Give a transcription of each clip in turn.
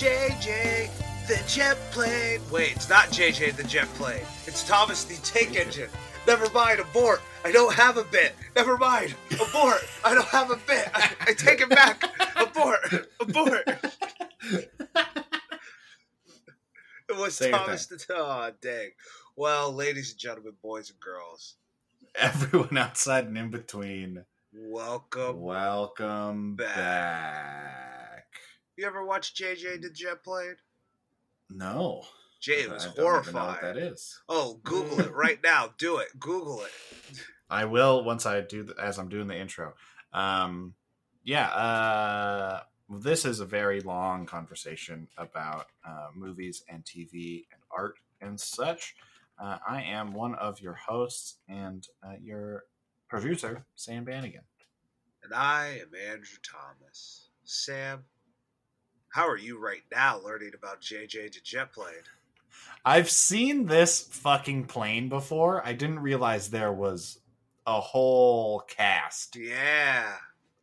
JJ the jet plane. Wait, it's not JJ the jet plane. It's Thomas the tank engine. Never mind, abort. I don't have a bit. Never mind, abort. I don't have a bit. I, I take it back. abort. Abort. it was it Thomas the. Oh, dang. Well, ladies and gentlemen, boys and girls, Everyone outside and in between. welcome. Welcome back. back. You ever watch JJ the jet plane? No. Jay was I don't even know what horrified. that is. Oh, Google it right now. Do it. Google it. I will once I do the, as I'm doing the intro. Um, yeah, uh, this is a very long conversation about uh, movies and TV and art and such. Uh, I am one of your hosts and uh, your producer, Sam Bannigan. And I am Andrew Thomas. Sam, how are you right now learning about JJ the jet plane? I've seen this fucking plane before. I didn't realize there was a whole cast. Yeah.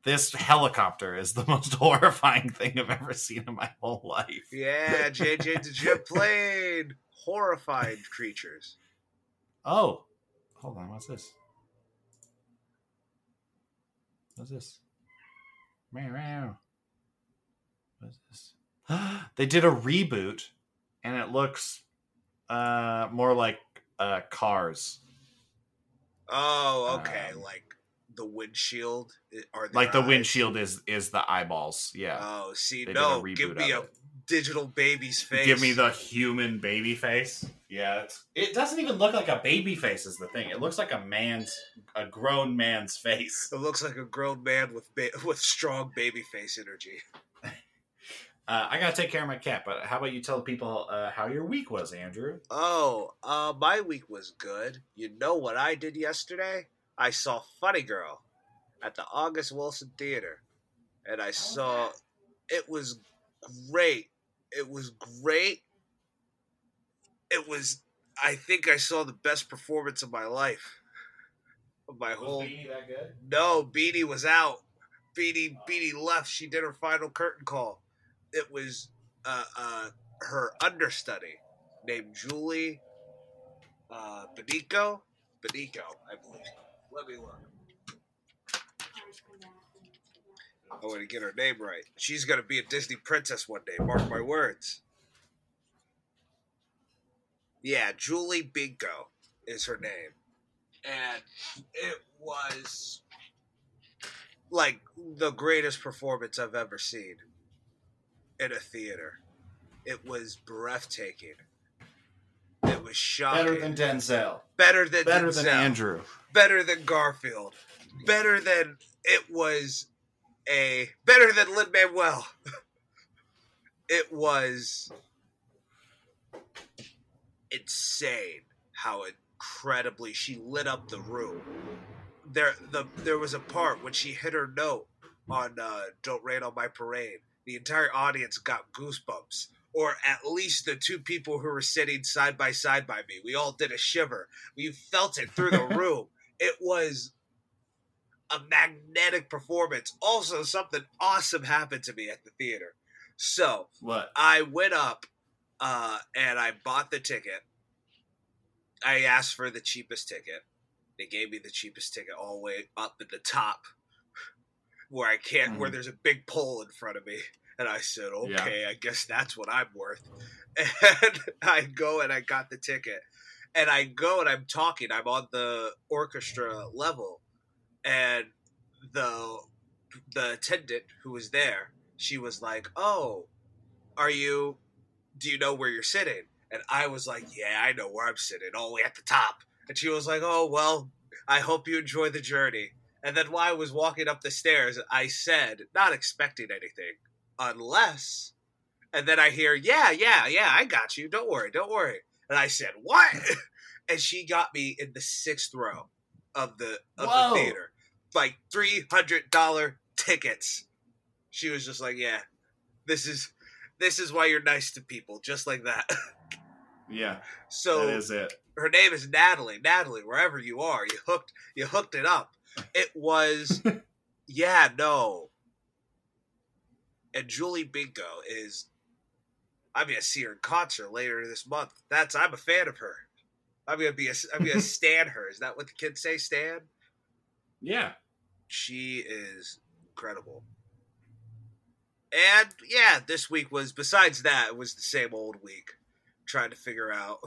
This helicopter is the most horrifying thing I've ever seen in my whole life. Yeah, JJ the jet plane. Horrified creatures. Oh, hold on. What's this? What's this? Meow, meow. What's this? they did a reboot, and it looks uh, more like uh, Cars, Oh, okay. Um, like the windshield i- are their like the windshield is is the eyeballs. Yeah, Oh, see, They no, give me a it. digital baby's face. give me the human baby face. Yeah, it's, it doesn't even look like a baby face. Is the thing? It looks like a man's, a grown man's face. It looks like a grown man with ba- with strong baby face energy. Uh, I gotta take care of my cat, but how about you tell people uh, how your week was, Andrew? Oh, uh, my week was good. You know what I did yesterday? I saw Funny Girl at the August Wilson Theater, and I saw it was great. It was great. It was. I think I saw the best performance of my life. Of my whole. Beanie that good? No, Beanie was out. Beanie Beanie left. She did her final curtain call. It was uh, uh, her understudy named Julie uh, Benico. Benico, I believe. Let me look. I want to get her name right. She's gonna be a Disney princess one day. Mark my words. Yeah, Julie Benko is her name, and it was like the greatest performance I've ever seen in a theater. It was breathtaking. It was shocking. Better than Denzel. better than Better than Andrew. better than Garfield, better than it was a better than Lin Manuel. it was insane how incredibly she lit up the room. There, the there was a part when she hit her note on uh, "Don't Rain on My Parade." The entire audience got goosebumps, or at least the two people who were sitting side by side by me. We all did a shiver. We felt it through the room. It was a magnetic performance. Also, something awesome happened to me at the theater. So What? I went up uh, and I bought the ticket. I asked for the cheapest ticket. They gave me the cheapest ticket all the way up at the top, where I can't, where Mhm. there's a big pole in front of me. And I said, Yeah. okay, I guess that's what I'm worth. And I go and I got the ticket. And I go and I'm talking. I'm on the orchestra level. And the the attendant who was there, she was like, "Oh, are you? Do you know where you're sitting?" And I was like, "Yeah, I know where I'm sitting, all the way at the top." And she was like, "Oh, well, I hope you enjoy the journey." And then while I was walking up the stairs, I said, not expecting anything, unless. And then I hear, "Yeah, yeah, yeah, I got you. Don't worry, don't worry." And I said, "What?" and she got me in the sixth row of the of Whoa. the theater, like three hundred dollar tickets. She was just like, "Yeah, this is this is why you're nice to people, just like that." Yeah, so that is it. her name is Natalie. Natalie, wherever you are, you hooked you hooked it up. It was yeah, no. And Julie Benko is I'm gonna see her in concert later this month. That's I'm a fan of her. I'm gonna be a I'm gonna stan her. Is that what the kids say? Stan. Yeah. She is incredible. And yeah, this week was besides that, it was the same old week. Trying to figure out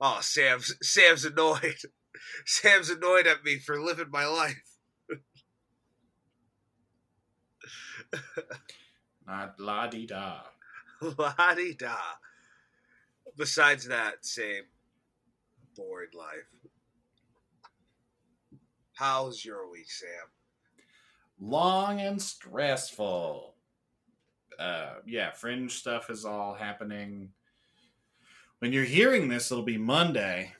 oh Sam's Sam's annoyed. Sam's annoyed at me for living my life. Not la di da. La di da. Besides that, same boring life. How's your week, Sam? Long and stressful. Uh, yeah, fringe stuff is all happening. When you're hearing this, it'll be Monday.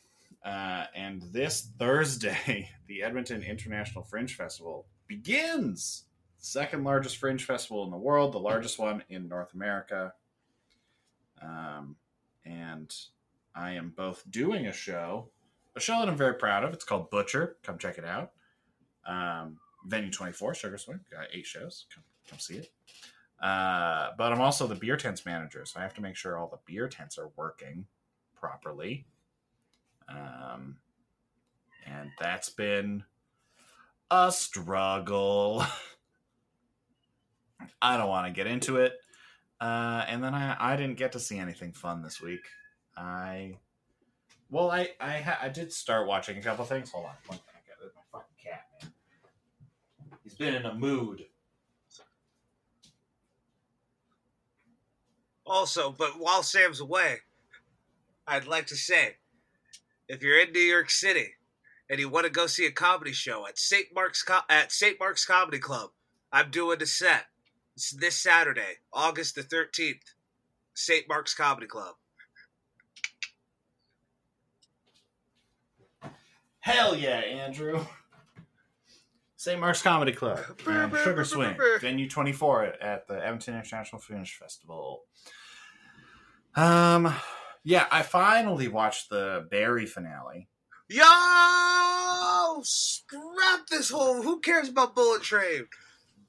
Uh, and this Thursday, the Edmonton International Fringe Festival begins. Second largest fringe festival in the world, the largest one in North America. Um, and I am both doing a show, a show that I'm very proud of. It's called Butcher. Come check it out. Um, Venue 24, Sugar Swing. Got eight shows. Come, come see it. Uh, but I'm also the beer tents manager, so I have to make sure all the beer tents are working properly. Um, and that's been a struggle. I don't want to get into it. Uh, and then I, I didn't get to see anything fun this week. I, well, I I, ha- I did start watching a couple things. Hold on, one second. There's my fucking cat, man. He's been in a mood. Also, but while Sam's away, I'd like to say if you're in New York City and you want to go see a comedy show at St. Mark's Co- at St. Mark's Comedy Club, I'm doing a set. It's this Saturday, August the 13th. St. Mark's Comedy Club. Hell yeah, Andrew. St. Mark's Comedy Club and Sugar Swing, venue 24 at the Edmonton International Fringe Festival. Um, yeah, I finally watched the Barry finale. Yo! Scrap this whole. Who cares about Bullet Train?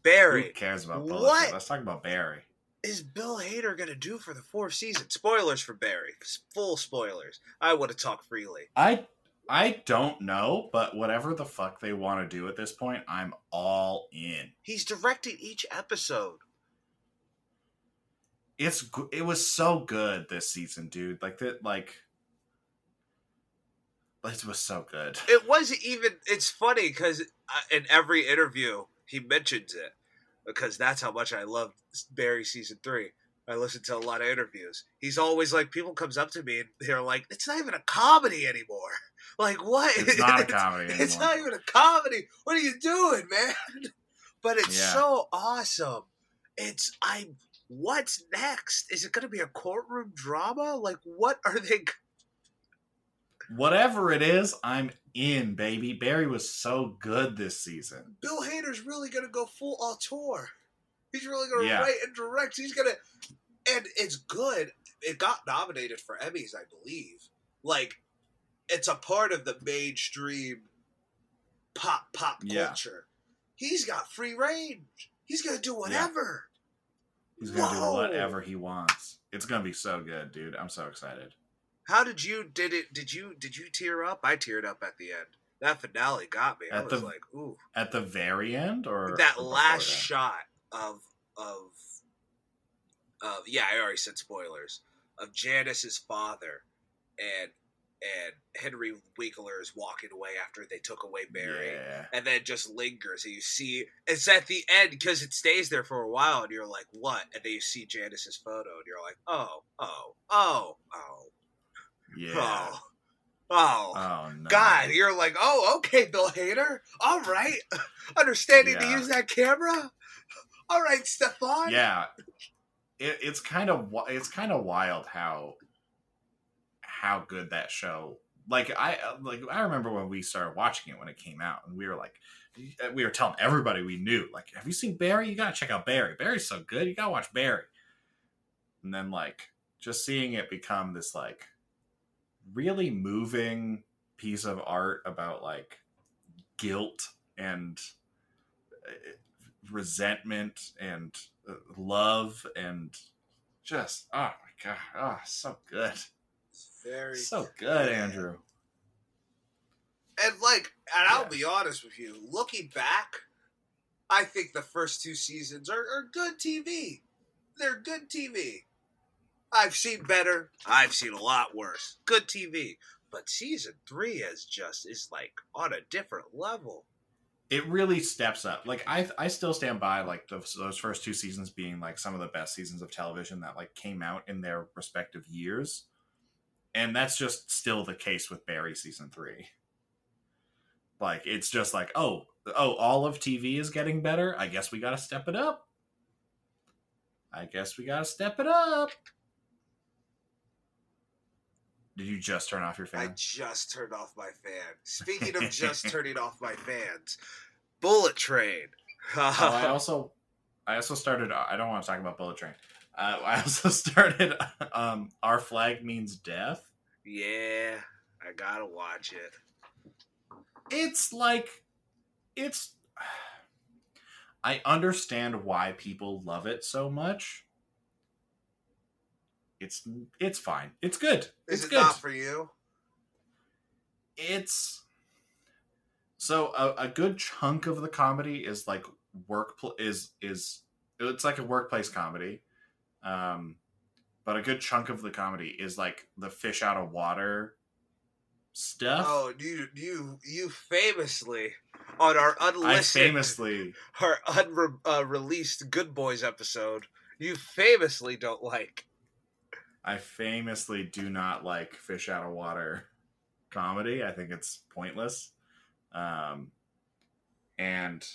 Barry. Who cares about Bullet What? Let's talk about Barry. is Bill Hader going to do for the fourth season? Spoilers for Barry. Full spoilers. I want to talk freely. I I don't know, but whatever the fuck they want to do at this point, I'm all in. He's directing each episode. It's it was so good this season, dude. Like that, like it was so good. It wasn't even. It's funny because uh, in every interview he mentions it because that's how much I love Barry season three. I listen to a lot of interviews. He's always like, people comes up to me and they're like, "It's not even a comedy anymore." Like what? It's not a comedy It's anymore. not even a comedy. What are you doing, man? But it's Yeah. so awesome. It's I. What's next? Is it going to be a courtroom drama? Like, what are they? Whatever it is, I'm in, baby. Barry was so good this season. Bill Hader's really going to go full auteur. He's really going to Yeah. write and direct. He's going to, and it's good. It got nominated for Emmys, I believe. Like, it's a part of the mainstream pop pop Yeah. culture. He's got free range. He's going to do whatever. He's gonna Whoa. do whatever he wants. It's gonna be so good, dude. I'm so excited. How did you did it? Did you did you tear up? I teared up at the end. That finale got me. I At was the- like, ooh. At the very end, or that or last that? shot of of of yeah, I already said spoilers of Janice's father and and Henry Winkler is walking away after they took away Barry. Yeah. And then just lingers, and you see it's at the end because it stays there for a while, and you're like, "What?" And then you see Janice's photo, and you're like, "Oh, oh, oh, oh, Yeah. oh, oh." Oh no. God, you're like, oh, okay, Bill Hader. All right. Understanding to use that camera. All right, Stefon. Yeah. It, it's kind of it's kind of wild how how good that show. Like I like I remember when we started watching it when it came out, and we were like, we were telling everybody we knew, like, have you seen Barry? You gotta check out Barry. Barry's so good. You gotta watch Barry. And then like just seeing it become this like really moving piece of art about like guilt and uh, resentment and uh, love and just oh my god, oh so good, Very so good, Andrew. And like, and I'll Yeah. be honest with you, looking back, I think the first two seasons are, are good TV. They're good TV. I've seen better. I've seen a lot worse. Good TV. But season three is just is like on a different level. It really steps up. Like I, I still stand by like those, those first two seasons being like some of the best seasons of television that like came out in their respective years, and that's just still the case with Barry season three. Like it's just like oh oh all of TV is getting better. I guess we got to step it up. I guess we got to step it up. Did you just turn off your fan? I just turned off my fan. Speaking of just turning off my fans, Bullet Train. oh, I also, I also started. I don't want to talk about Bullet Train. Uh, I also started. Um, Our flag means death. yeah, I gotta watch it. It's like, it's. I understand why people love it so much. It's it's fine. It's good. Is it's it good. not for you? it's so a, a good chunk of the comedy is like work is is it's like a workplace comedy um but a good chunk of the comedy is like the fish out of water stuff Oh, you you you famously on our unlisted, i famously our unreleased uh, Good Boys episode, you famously don't like. I famously do not like fish out of water comedy. I think it's pointless. Um and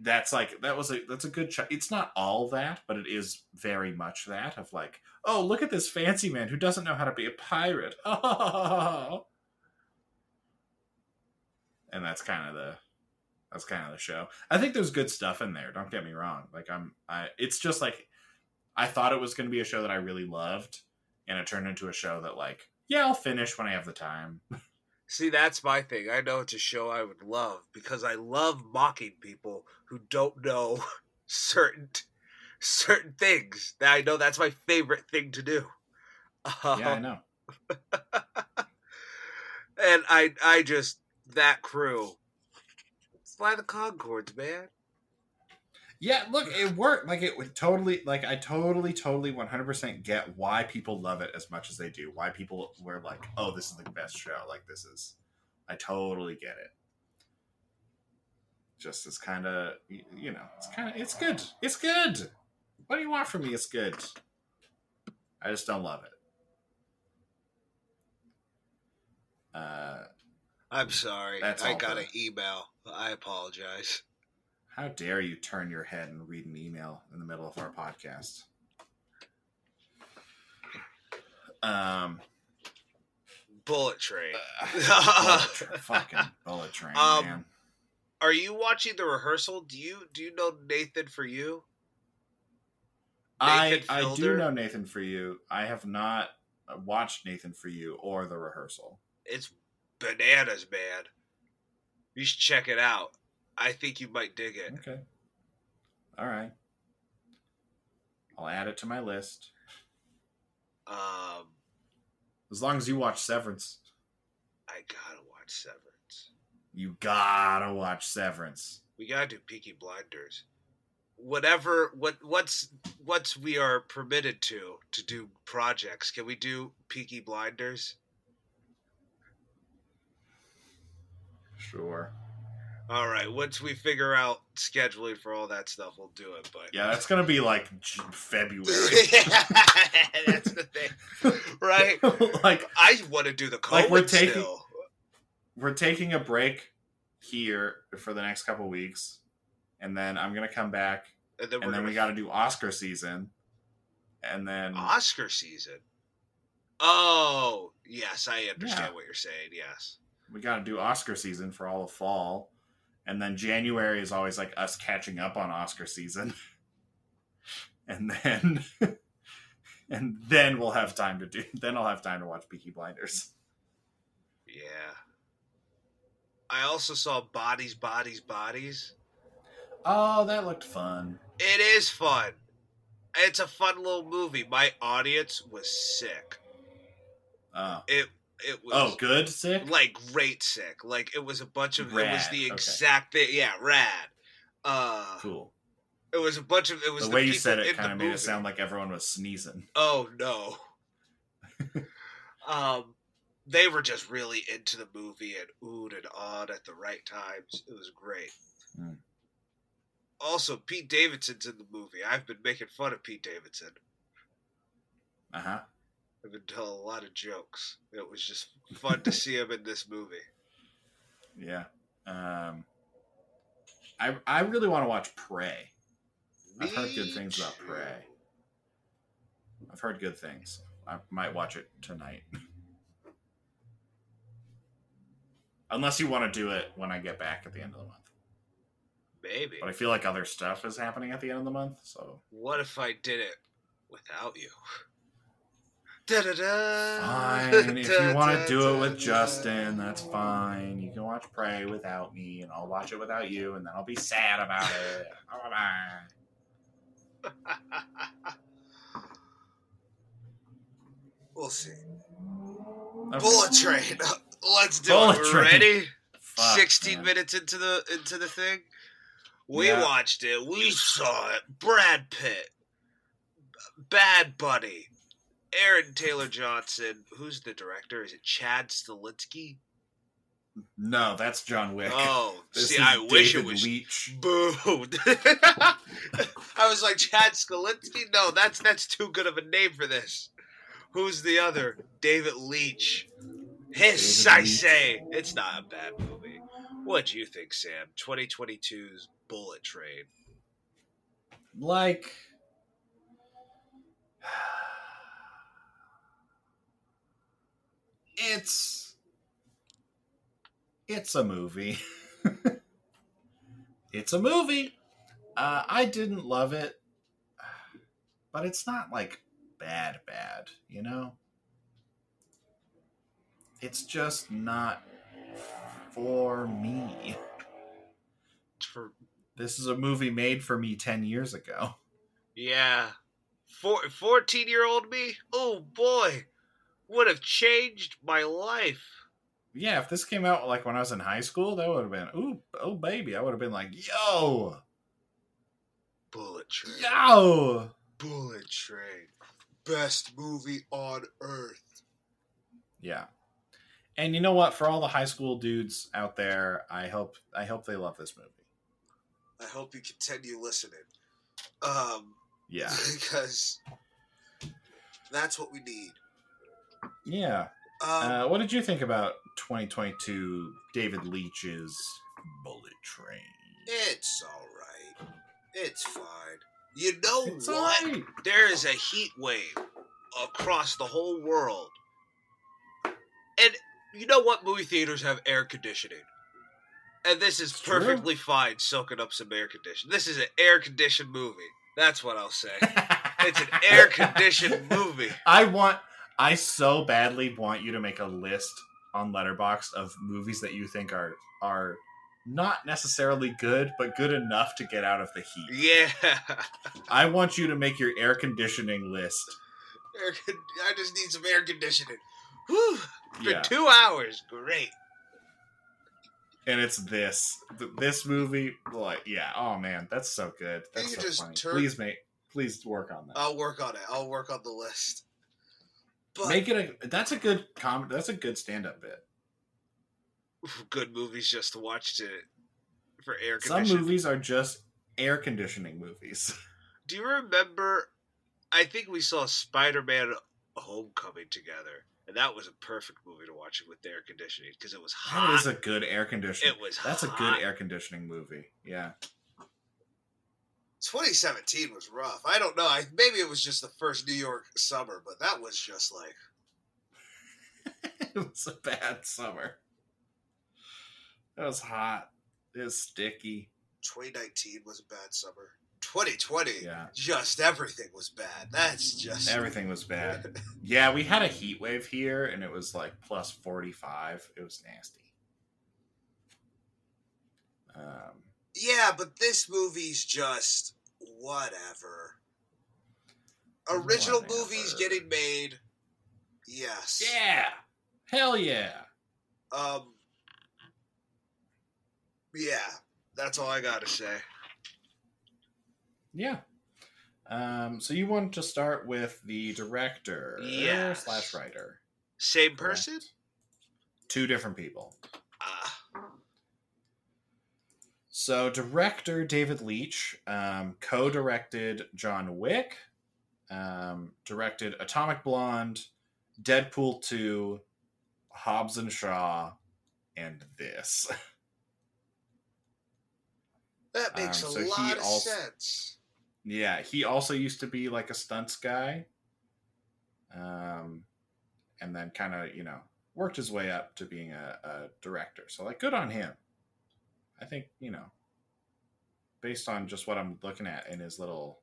that's like that was a that's a good ch- it's not all that but it is very much that of like oh look at this fancy man who doesn't know how to be a pirate. Oh and that's kind of the that's kind of the show. I think there's good stuff in there don't get me wrong. Like i'm i it's just like i thought it was going to be a show that i really loved and it turned into a show that like yeah i'll finish when i have the time See, that's my thing. I know it's a show I would love because I love mocking people who don't know certain certain things. That I know that's my favorite thing to do. yeah i Um, know and I I just that crew. Fly the Conchords, man. Yeah, look, it worked. Like it would totally, like I totally, totally, one hundred percent get why people love it as much as they do. Why people were like, "Oh, this is the best show." Like this is, I totally get it. Just as kind of, you know, it's kind of, it's good. It's good. What do you want from me? It's good. I just don't love it. Uh, I'm sorry. I got good. an email. I apologize. How dare you turn your head and read an email in the middle of our podcast? Um, Bullet Train. bullet tra- fucking bullet train, Um, man. Are you watching the rehearsal? Do you do you know Nathan for you? I Nathan I do know Nathan for you. I have not uh, watched Nathan for you or the rehearsal. It's bananas, man. You should check it out. I think you might dig it. Okay, all right. I'll add it to my list Um, as long as you watch Severance. I gotta watch Severance. You gotta watch Severance. We gotta do Peaky Blinders. Whatever, what what's what's we are permitted to to do projects. Can we do Peaky Blinders? Sure. All right. Once we figure out scheduling for all that stuff, we'll do it. But Yeah, that's gonna be like February. that's the thing, right? like I want to do the COVID Like, we're taking- still. we're taking a break here for the next couple weeks, and then I'm gonna come back, and then and then we got to do Oscar season, and then Oscar season. Oh yes, I understand Yeah. what you're saying. Yes. we got to do Oscar season for all of fall, and then January is always like us catching up on Oscar season, and then and then we'll have time to do. Then I'll have time to watch Peaky Blinders. Yeah. I also saw Bodies, Bodies, Bodies. Oh, that looked fun. It is fun. It's a fun little movie. My audience was sick. Oh, It it was oh, good, sick. like great sick. Like it was a bunch of it was Rad, the okay. exact thing. Yeah, rad. Uh, Cool. it was a bunch of it was The the, way you said it kind of made movie. it sound like everyone was sneezing. Oh no. um, they were just really into the movie and oohed and awed at the right times. It was great. Hmm. Also, Pete Davidson's in the movie. I've been making fun of Pete Davidson. Uh huh. I've been telling a lot of jokes. It was just fun to see him in this movie. Yeah. Um, I I really want to watch Prey. I've heard good Me things about too. Prey. I've heard good things. I might watch it tonight. Unless you want to do it when I get back at the end of the month. Maybe. But I feel like other stuff is happening at the end of the month, so What if I did it without you? Fine. If you want to do it with Justin, that's fine. You can watch Prey without me, and I'll watch it without you, and then I'll be sad about it. Bye-bye. We'll see. Okay. Bullet Train. Let's do Bullet it. Train. Ready? Fuck, 16 man. minutes into the into the thing. We Yeah. watched it. We saw it. Brad Pitt, Bad Bunny, Aaron Taylor Johnson. Who's the director? Is it Chad Stahelski? No, that's John Wick. Oh, This see, I wish it was. Leitch. Boo! I was like Chad Stahelski. No, that's that's too good of a name for this. Who's the other? David Leitch. Hiss, David I say. It's not a bad movie. What do you think, Sam? 2022's Bullet Train. Like, it's it's a movie. it's a movie. Uh, I didn't love it, but it's not like bad, bad. You know, it's just not for me. For This is a movie made for me ten years ago. yeah, Four, 14 year old me. Oh boy, would have changed my life. Yeah, if this came out like when I was in high school, that would have been ooh, oh baby. I would have been like, yo, Bullet Train. yo. Bullet Train. Best movie on earth. Yeah. And you know what? For all the high school dudes out there, I hope I hope they love this movie. I hope you continue listening. Um, Yeah. because that's what we need. Yeah. Um, Uh, what did you think about 2022 David Leitch's Bullet Train? it's all right. It's fine. You know It's what? alright. There is a heat wave across the whole world, and you know what? Movie theaters have air conditioning. And this is true. perfectly fine soaking up some air conditioning. This is an air conditioned movie. That's what I'll say. It's an air conditioned movie. I want I so badly want you to make a list on Letterboxd of movies that you think are are not necessarily good, but good enough to get out of the heat. Yeah. I want you to make your air conditioning list. Air con- I just need some air conditioning. Whew. For Yeah. two hours. Great. And it's this. Th- This movie, like, yeah, oh man, that's so good. That's You so just funny. turn- Please mate, please work on that. I'll work on it. I'll work on the list. But make it a that's a good com that's a good stand up bit. good movies just to watch to for air Some movies are just air conditioning movies. Do you remember? I think we saw Spider-Man: Homecoming together, and that was a perfect movie to watch it with air conditioning because it was hot. That is a good air conditioning. it was. That's a good air conditioning movie. Yeah. 2017 was rough. I don't know. I, maybe it was just the first New York summer, but that was just like it was a bad summer. It was hot. It was sticky. 2019 was a bad summer. 2020, Yeah. just everything was bad. That's just Everything was bad. Yeah, we had a heat wave here and it was like plus 45. It was nasty. Um, yeah, but this movie's just whatever. Original Whatever. movies getting made. Yes. Yeah. Hell yeah. Um. Yeah, that's all I gotta say. Yeah. Um, so you want to start with the director Yes. slash writer. Same person. correct? Two different people. So director David Leitch um, co-directed John Wick, um, directed Atomic Blonde, Deadpool 2, Hobbs and Shaw, and this. that makes Um, a so he lot of also- sense. Yeah, he also used to be like a stunts guy. Um, and then kind of, you know, worked his way up to being a, a director. So, like, good on him. I think, you know, based on just what I'm looking at in his little,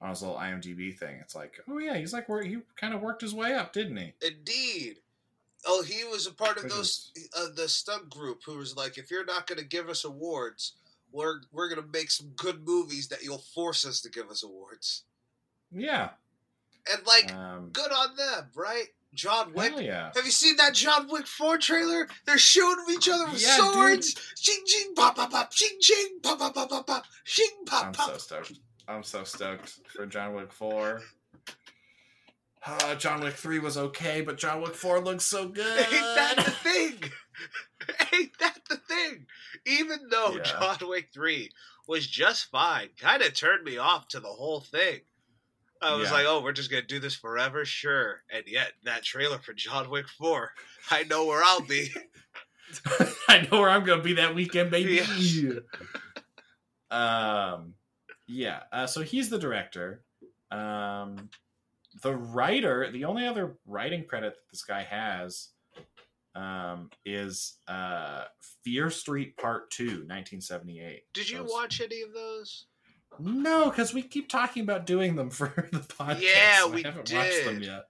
on his little IMDb thing, it's like, oh, yeah, he's like, he kind of worked his way up, didn't he? Indeed. Oh, he was a part of Which those uh, the stunt group who was like, if you're not going to give us awards, we're we're going to make some good movies that you'll force us to give us awards. Yeah. And like, Um, good on them, right? John Wick. hell yeah. Have you seen that John Wick 4 trailer? They're shooting each other with Yeah, dude. swords. Ching ching pop pop pop. Ching ching pop pop pop pop pop. Ching pop I'm pop. so stoked. I'm so stoked for John Wick 4. Uh, John Wick 3 was okay, but John Wick 4 looks so good. Ain't that the thing? Ain't that the thing? Even though Yeah. John Wick 3 was just fine, kind of turned me off to the whole thing. I was Yeah. like, oh, we're just going to do this forever? Sure. And yet, that trailer for John Wick 4, I know where I'll be. I know where I'm going to be that weekend, baby. Yes. um, yeah. Uh, so he's the director. Um, the writer, the only other writing credit that this guy has um, is uh, Fear Street Part 2, 1978. Did you Those- watch any of those? No, because we keep talking about doing them for the podcast. Yeah, we I haven't watched them yet.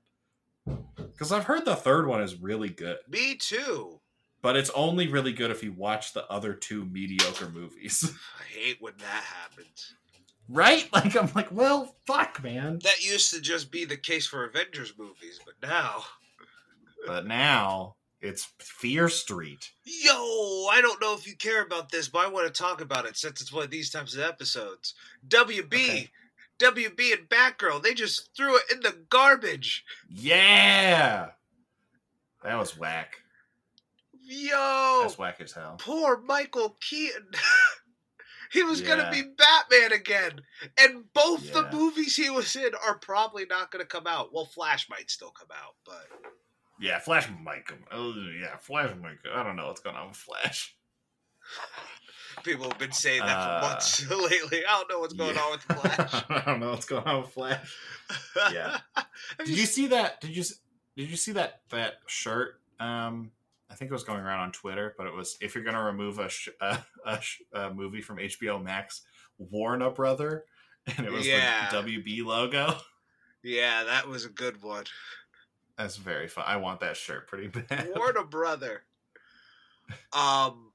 Because I've heard the third one is really good, Me too. but it's only really good if you watch the other two mediocre movies, I hate when that happens. right? Like I'm like, well, fuck, man. That used to just be the case for Avengers movies, but now. But now it's Fear Street. Yo, I don't know if you care about this, but I want to talk about it since it's one of these types of episodes. WB, Okay. WB and Batgirl, they just threw it in the garbage. Yeah, that was whack. Yo, That's whack as hell. poor Michael Keaton. he was Yeah. gonna be Batman again, and both Yeah. the movies he was in are probably not gonna come out. Well, Flash might still come out, but Yeah, Flash might come. Oh yeah, Flash come. I don't know what's going on with Flash. people have been saying that Uh, for months lately. I don't know what's going Yeah. on with Flash. I don't know what's going on with Flash. Yeah. Did you see that? Did you did you see that that shirt? Um, I think it was going around on Twitter, but it was if you're gonna remove a sh- a, a, sh- a movie from HBO Max, Warner Brother, and it was Yeah. the WB logo. Yeah, that was a good one. That's very fun. I want that shirt pretty bad. Warner Brother. Um,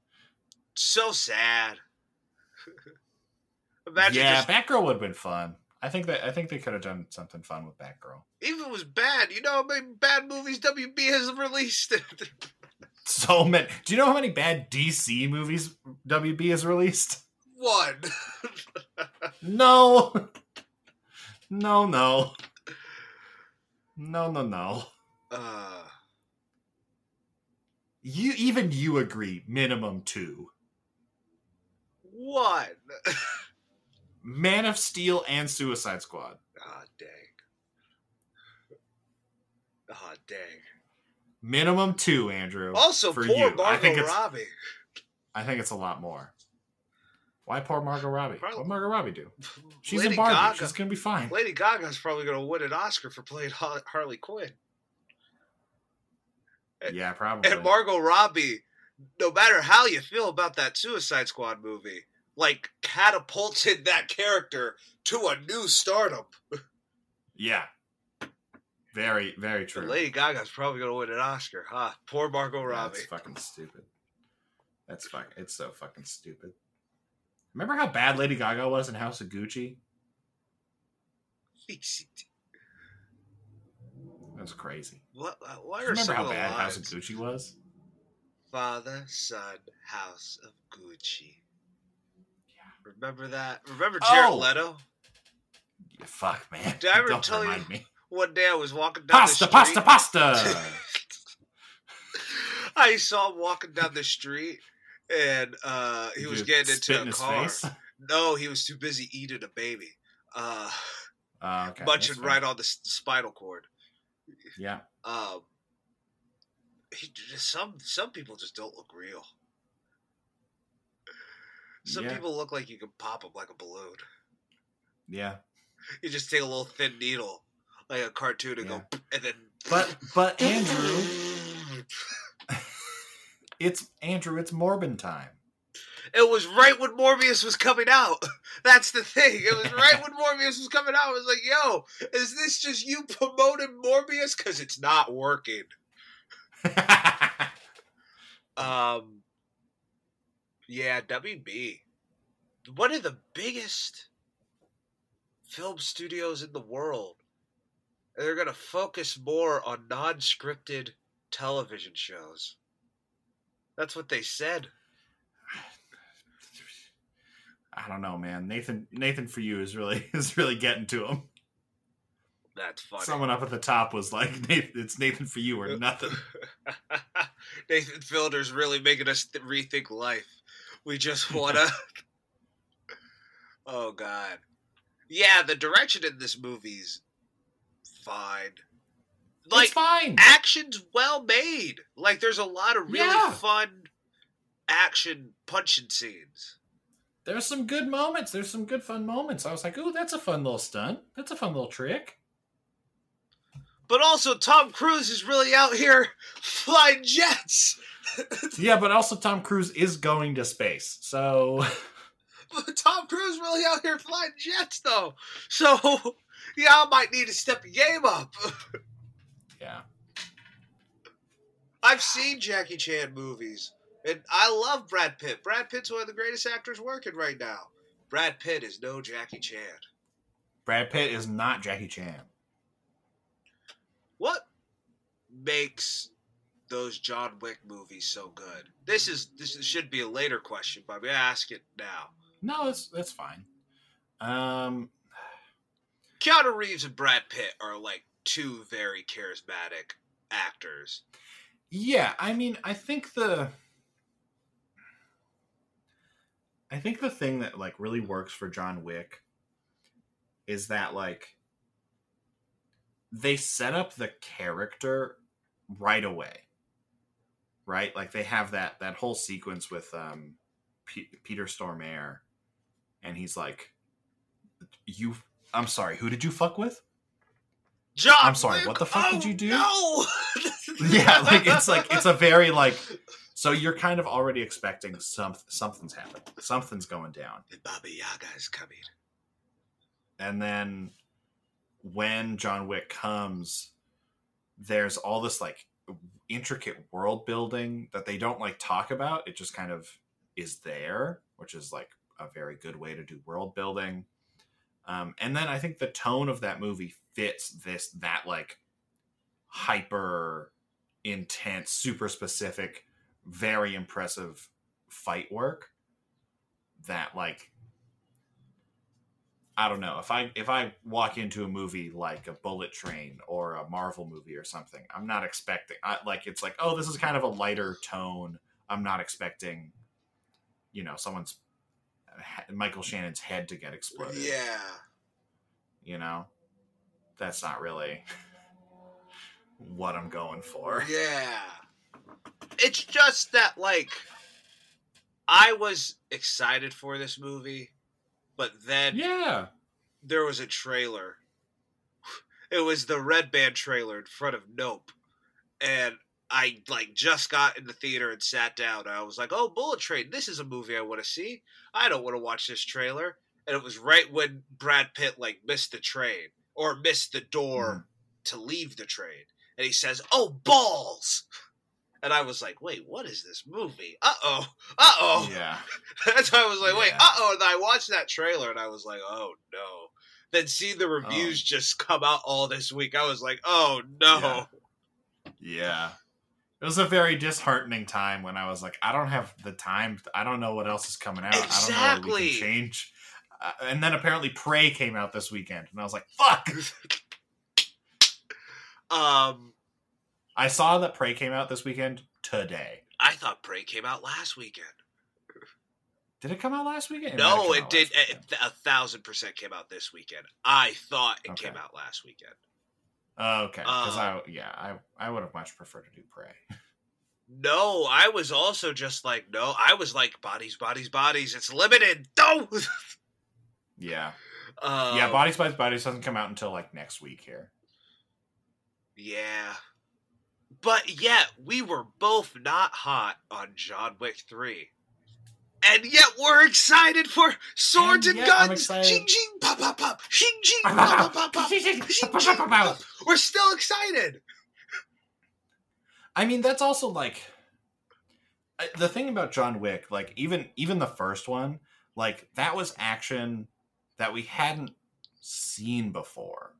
so sad. Imagine yeah, just, Batgirl would have been fun. I think that I think they could have done something fun with Batgirl. even if it was bad. You know how many bad movies WB has released? So many. Do you know how many bad DC movies WB has released? one. No. No, no. No, no, no. Uh, You even you agree minimum 2. one. Man of Steel and Suicide Squad. Ah, dang. Ah, dang. Minimum 2, Andrew. Also, for poor you. I Margot think it's Robbie. I think it's a lot more. Why poor Margot Robbie? Probably- What Margot Robbie do? She's Lady in Barbie. Gaga. She's going to be fine. Lady Gaga's probably going to win an Oscar for playing Harley Quinn. Yeah, probably. And Margot Robbie, no matter how you feel about that Suicide Squad movie, like catapulted that character to a new stardom. yeah. Very, very true. Lady Gaga's probably going to win an Oscar, huh? Poor Margot Robbie. That's fucking stupid. That's fuck. It's so fucking stupid. Remember how bad Lady Gaga was in House of Gucci? That's crazy. What? uh, What are you remember how bad House of? Gucci was? Father, son, House of Gucci. Yeah. Remember that? Remember Jared Oh! Leto? Yeah, fuck, man. Did I ever Don't tell you- remind me. One day I was walking down Pasta, the pasta, street. pasta. I saw him walking down the street, and uh, he Did was getting into a car. No, he was too busy eating a baby, uh, Uh, okay, munching right on the spinal cord. Yeah. Um, he just, some some people just don't look real. Some Yeah. people look like you can pop them like a balloon. Yeah. You just take a little thin needle, like a cartoon, and go, and then. But but Andrew, it's Andrew, it's Morbin time. It was right when Morbius was coming out. That's the thing. It was right when Morbius was coming out. I was like, yo, is this just you promoting Morbius? Because it's not working. Um, yeah, WB. One of the biggest film studios in the world. They're going to focus more on non scripted television shows. That's what they said. I don't know, man. Nathan Nathan for you is really is really getting to him. That's funny. Someone up at the top was like, Nathan, "It's Nathan for you or uh, nothing." Nathan Fielder's really making us th- rethink life. We just wanna. oh God, yeah. The direction in this movie's fine. Like it's fine. action's well made. Like there's a lot of really Yeah. fun action punching scenes. There's some good moments. There's some good fun moments. I was like, "Ooh, that's a fun little stunt. That's a fun little trick." But also, Tom Cruise is really out here flying jets. Yeah, but also Tom Cruise is going to space, so Tom Cruise really out here flying jets, though. So, y'all might need to step your game up. yeah. I've seen Jackie Chan movies, and I love Brad Pitt. Brad Pitt's one of the greatest actors working right now. Brad Pitt is no Jackie Chan. Brad Pitt is not Jackie Chan. What makes those John Wick movies so good? This is this should be a later question, but I'm gonna ask it now. No, that's that's fine. Um, Keanu Reeves and Brad Pitt are like two very charismatic actors. yeah, I mean, I think the I think the thing that like really works for John Wick is that like they set up the character right away. Right? Like they have that that whole sequence with um P- Peter Stormare and he's like you I'm sorry, who did you fuck with? John, I'm sorry, Wick- what the fuck did oh, you do? No. yeah, like it's like it's a very like so you're kind of already expecting some something's happened. Something's going down. The Baba Yaga is coming. And then when John Wick comes, there's all this like intricate world building that they don't like talk about. It just kind of is there, which is like a very good way to do world building. Um, and then I think the tone of that movie fits this that like hyper intense, super specific, very impressive fight work that like I don't know if I if I walk into a movie like a Bullet Train or a Marvel movie or something, I'm not expecting I, like it's like oh this is kind of a lighter tone. I'm not expecting, you know, someone's Michael Shannon's head to get exploded. Yeah. you know, that's not really what I'm going for. Yeah. It's just that, like, I was excited for this movie, but then Yeah, there was a trailer. It was the Red Band trailer in front of Nope. And I, like, just got in the theater and sat down. I was like, oh, Bullet Train, this is a movie I want to see. I don't want to watch this trailer. And it was right when Brad Pitt, like, missed the train or missed the door hmm. to leave the train. And he says, oh, balls! And I was like, wait, what is this movie? Uh oh. Uh oh. yeah, That's why I was like, wait, uh oh. And I watched that trailer and I was like, oh no. Then seeing the reviews just come out all this week, I was like, oh no. Yeah. Yeah. It was a very disheartening time when I was like, I don't have the time. I don't know what else is coming out. I don't know what we can change. Uh, and then apparently Prey came out this weekend, and I was like, fuck. Um, I saw that Prey came out this weekend today. I thought Prey came out last weekend. Did it come out last weekend? might no, it did. weekend. A, thousand percent came out this weekend. I thought it Okay. came out last weekend. Okay. Because Uh, I, yeah, I, I would have much preferred to do Prey. No, I was also just like, no, I was like, bodies, bodies, bodies. It's limited. No. Yeah, um, yeah. Bodies by Bodies doesn't come out until like next week here. Yeah. But yet, we were both not hot on John Wick 3. And yet, we're excited for swords And and, guns! excited- Shing, shing, pop, pop, pop! Pop, pop, pop, pop! Shing, shing, pop. We're still excited! I mean, that's also like the thing about John Wick. Like even even the first one, like that was action that we hadn't seen before,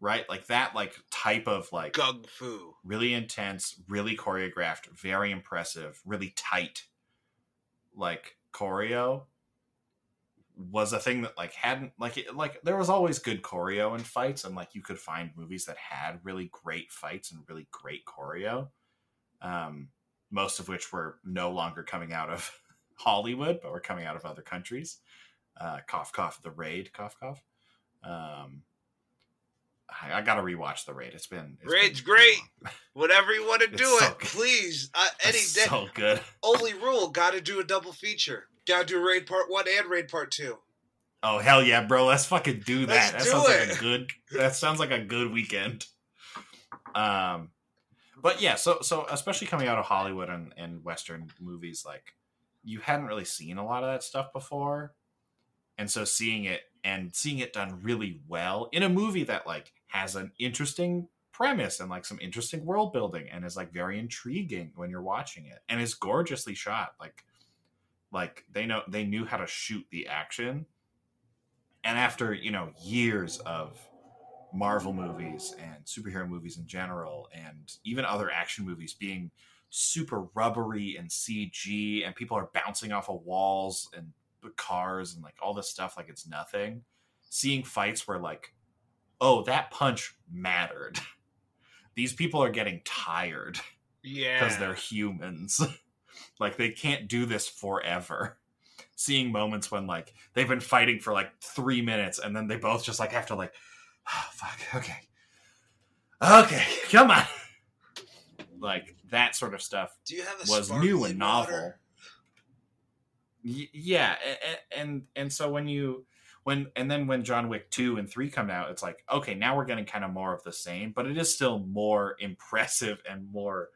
right? Like that like type of like Gun Fu. really intense, really choreographed, very impressive, really tight, like choreo was a thing that like hadn't like it, like there was always good choreo in fights and like you could find movies that had really great fights and really great choreo um most of which were no longer coming out of hollywood but were coming out of other countries uh cough cough the raid cough cough um I, I gotta rewatch the raid. It's been it's Raid's been great. Whatever you want to do so it, good. please. Uh, any It's day. so good. Only rule: got to do a double feature. Got to do Raid Part One and Raid Part Two. Oh hell yeah, bro! Let's fucking do that. Let's that do sounds like a good. That sounds like a good weekend. Um, but yeah, so so especially coming out of Hollywood and and Western movies, like you hadn't really seen a lot of that stuff before, and so seeing it and seeing it done really well in a movie that like has an interesting premise and like some interesting world building and is like very intriguing when you're watching it and is gorgeously shot like like they know they knew how to shoot the action. And after you know years of marvel movies and superhero movies in general and even other action movies being super rubbery and cg and people are bouncing off of walls and cars and like all this stuff like it's nothing seeing fights where like oh that punch mattered these people are getting tired Yeah, because they're humans. like they can't do this forever. Seeing moments when like they've been fighting for like three minutes and then they both just like have to like, oh, fuck, okay, okay, come on. Like that sort of stuff Do you have a was new and novel. Y- yeah, a- a- and and so when you when and then when John Wick two and three come out, it's like okay, now we're getting kind of more of the same, but it is still more impressive and more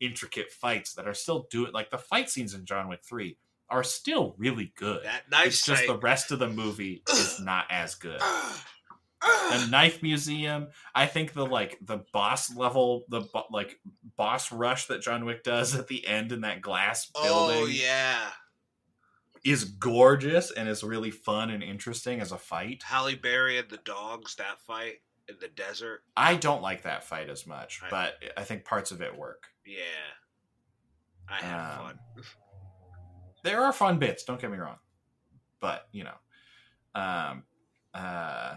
intricate fights that are still doing it. like the fight scenes in John Wick three are still really good. That knife it's just the rest of the movie is not as good. The knife museum, I think the like the boss level, the bo- like boss rush that John Wick does at the end in that glass oh, building oh yeah, is gorgeous and is really fun and interesting as a fight. Halle Berry and the dogs. That fight in the desert. I don't like that fight as much, Right. but I think parts of it work. Yeah, I had Um, fun. There are fun bits, don't get me wrong. But, you know, um uh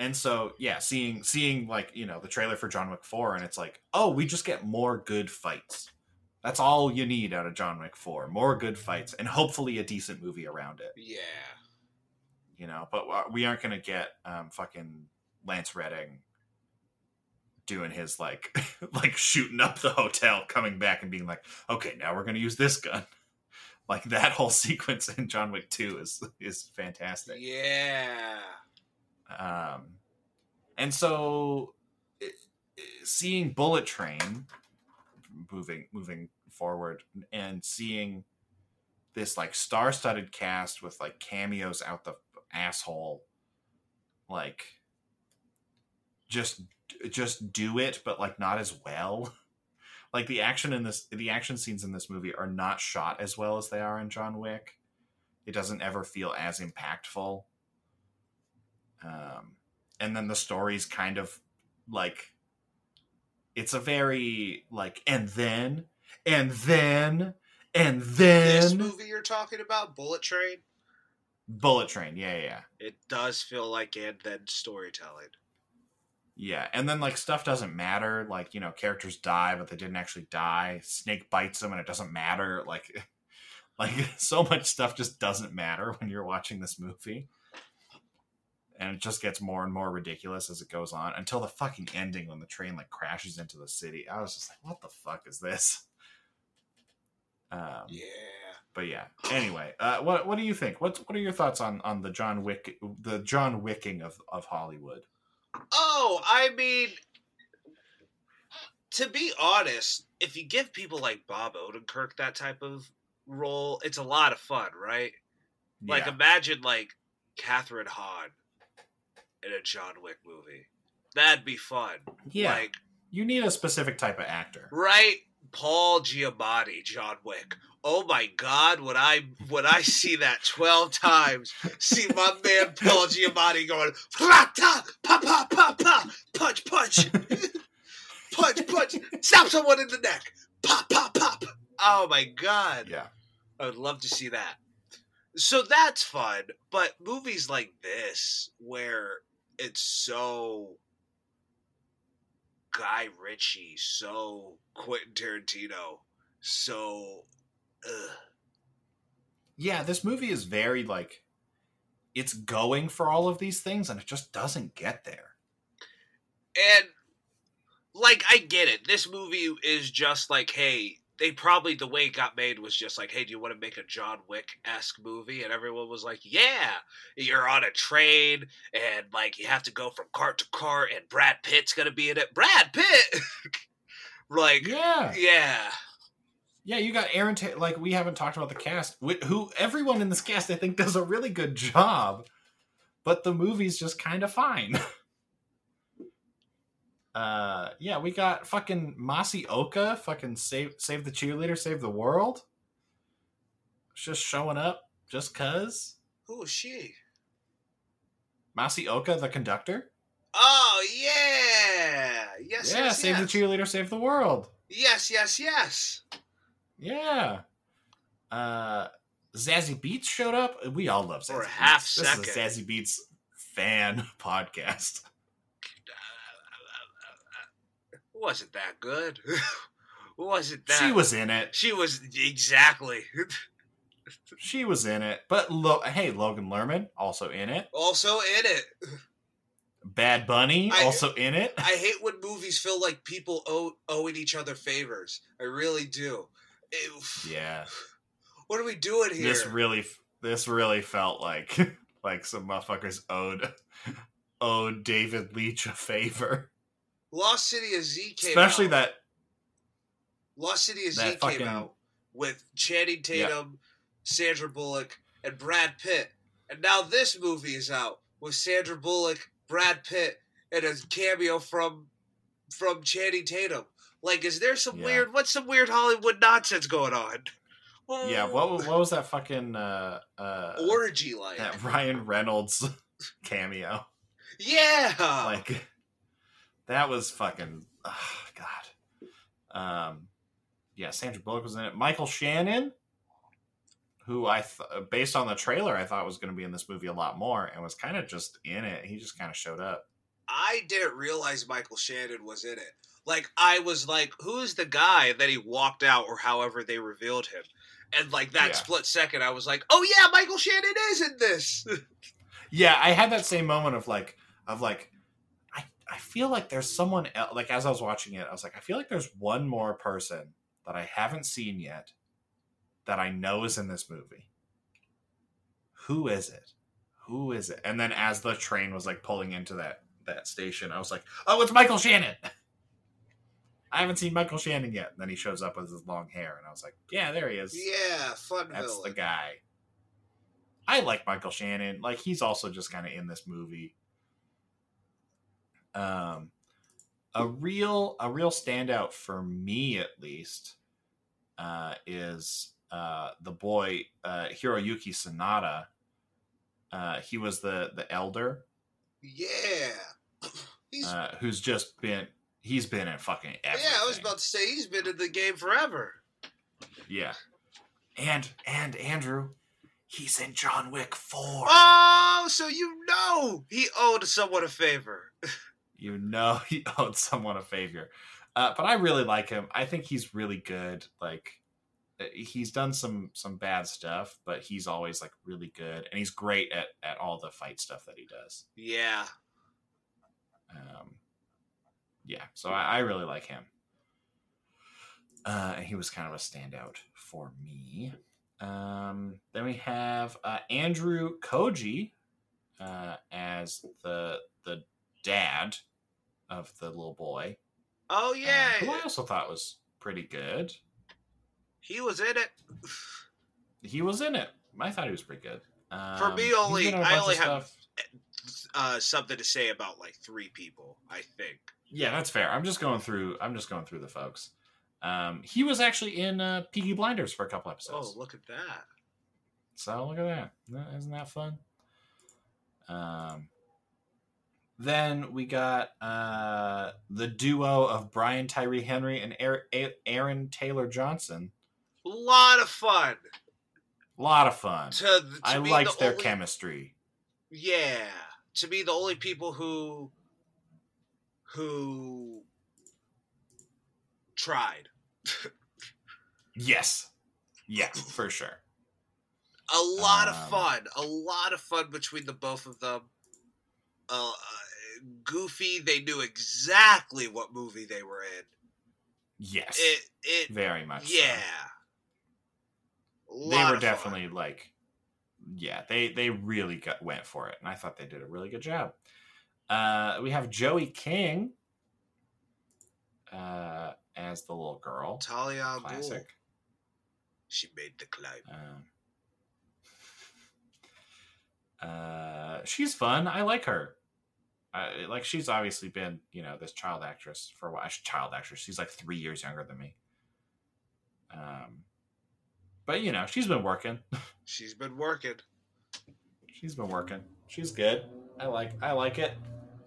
and so yeah, seeing seeing like, you know, the trailer for John Wick 4 and it's like, "Oh, we just get more good fights." That's all you need out of John Wick 4. More good fights and hopefully a decent movie around it. Yeah, you know but we aren't gonna get um fucking lance reddick doing his like like shooting up the hotel coming back and being like okay now we're gonna use this gun like that whole sequence in john wick 2 is is fantastic yeah. um and so i- i- seeing bullet train moving moving forward and seeing this like star-studded cast with like cameos out the asshole like just just do it but like not as well. Like the action in this the action scenes in this movie are not shot as well as they are in John Wick. It doesn't ever feel as impactful. Um, and then the story's kind of like it's a very like and then and then and then. This movie you're talking about, Bullet Train, Bullet Train. Yeah, yeah, yeah. it does feel like and then storytelling. Yeah, and then like stuff doesn't matter. Like you know, characters die, but they didn't actually die. Snake bites them, and it doesn't matter. Like, like so much stuff just doesn't matter when you're watching this movie, and it just gets more and more ridiculous as it goes on until the fucking ending when the train like crashes into the city. I was just like, what the fuck is this? Um, Yeah. but yeah. Anyway, uh, what what do you think? What what are your thoughts on on the John Wick the John Wicking of of Hollywood? Oh, I mean, to be honest, if you give people like Bob Odenkirk that type of role, it's a lot of fun, right? Like, Yeah. imagine like Kathryn Hahn in a John Wick movie. That'd be fun. yeah. Like, You need a specific type of actor. right? Paul Giamatti, John Wick. Oh my God! When I when I see that twelve times, see my man Paul Giamatti going "Frata, pa pa pa pa, punch punch, punch punch, stab someone in the neck, pop pop pop. Oh my God! Yeah. I would love to see that. So that's fun, but movies like this, where it's so Guy Ritchie, so Quentin Tarantino, so. Ugh. Yeah, this movie is very like it's going for all of these things and it just doesn't get there. And, like, I get it. This movie is just like, hey, they probably, the way it got made was just like, hey, do you want to make a John Wick esque movie? And everyone was like, yeah. You're on a train and, like, you have to go from cart to cart and Brad Pitt's going to be in it. Brad Pitt! like, Yeah. yeah. Yeah, you got Aaron Ta- like we haven't talked about the cast. Wh- Who everyone in this cast I think does a really good job, but the movie's just kind of fine. uh yeah, we got fucking Masi Oka, fucking save save the cheerleader, save the world. Just showing up just cuz. Who is she? Masi Oka, the conductor. Oh, yeah. Yes, yeah, yes, save yes. the cheerleader, save the world. Yes, yes, yes. Yeah. Uh Zazie Beetz showed up. We all love For a Beats. half This is a second. Zazie Beetz fan podcast. Wasn't that good? Wasn't that? She was in it. She was exactly. She was in it. But lo- hey, Logan Lerman also in it. also in it. Bad Bunny I- also in it. I hate when movies feel like people owe, owing each other favors. I really do. It- Yeah. What are we doing here? This really this really felt like like some motherfuckers owed owed David Leitch a favor. Lost City of Z came Especially out. that Lost City of Z that came fucking- out with Channing Tatum, Sandra Bullock, and Brad Pitt. And now this movie is out with Sandra Bullock, Brad Pitt, and a cameo from from Channing Tatum. Like, is there some Yeah. weird? What's some weird Hollywood nonsense going on? yeah, what what was that fucking uh uh orgy like? that Ryan Reynolds cameo? Yeah, like that was fucking oh, god um yeah sandra bullock was in it michael shannon who i th- based on the trailer i thought was going to be in this movie a lot more and was kind of just in it he just kind of showed up I didn't realize Michael Shannon was in it. Like, I was like, who's the guy? And then he walked out, or however they revealed him. And like that Yeah. split second, I was like, oh yeah, Michael Shannon is in this. yeah i had that same moment of like of like i feel like there's someone else like as i was watching it i was like i feel like there's one more person that i haven't seen yet that i know is in this movie who is it who is it and then as the train was like pulling into that that station i was like oh it's michael shannon i haven't seen michael shannon yet and then he shows up with his long hair and i was like yeah there he is yeah, fun that's villain. the guy. I like Michael Shannon. Like he's also just kind of in this movie. Um, a real a real standout for me at least uh, is uh, the boy uh, Hiroyuki Sanada. Uh, he was the the elder Yeah. He's, uh, who's just been he's been in fucking everything. yeah, I was about to say he's been in the game forever. yeah, and and Andrew, he's in John Wick Four. Oh, so you know he owed someone a favor. You know he owed someone a favor, uh, but I really like him. I think he's really good. Like uh, he's done some some bad stuff, but he's always like really good, and he's great at at all the fight stuff that he does. Yeah. Um, yeah, so I, I really like him. Uh, he was kind of a standout for me. Um, then we have uh, Andrew Koji uh, as the the dad of the little boy. Oh uh, yeah. who I also thought was pretty good. he was in it. He was in it. I thought he was pretty good. Um, For me, only- been in a I only have-. Uh, something to say about like three people, I think. Yeah, that's fair. I'm just going through. I'm just going through the folks. Um, he was actually in uh, Peaky Blinders for a couple episodes. Oh, look at that. So look at. That- Isn't that fun? Um, then we got uh, the duo of Brian Tyree Henry and Aaron, Taylor Johnson. A lot of fun. A lot of fun. To, to I liked the their only- chemistry. Yeah, to be the only people who who tried. Yes. Yeah, for sure. A lot of Um, fun. A lot of fun between the both of them. Uh, uh, goofy. They knew exactly what movie they were in. Yes. It. It. very much. Yeah. A they were of fun. definitely like yeah they they really got, went for it and i thought they did a really good job uh we have joey king uh as the little girl Talia al Ghul. classic She made the climb. um uh she's fun i like her uh, like she's obviously been you know this child actress for a while child actress she's like three years younger than me um but you know she's been working She's been working. She's been working. She's good. I like. I like it.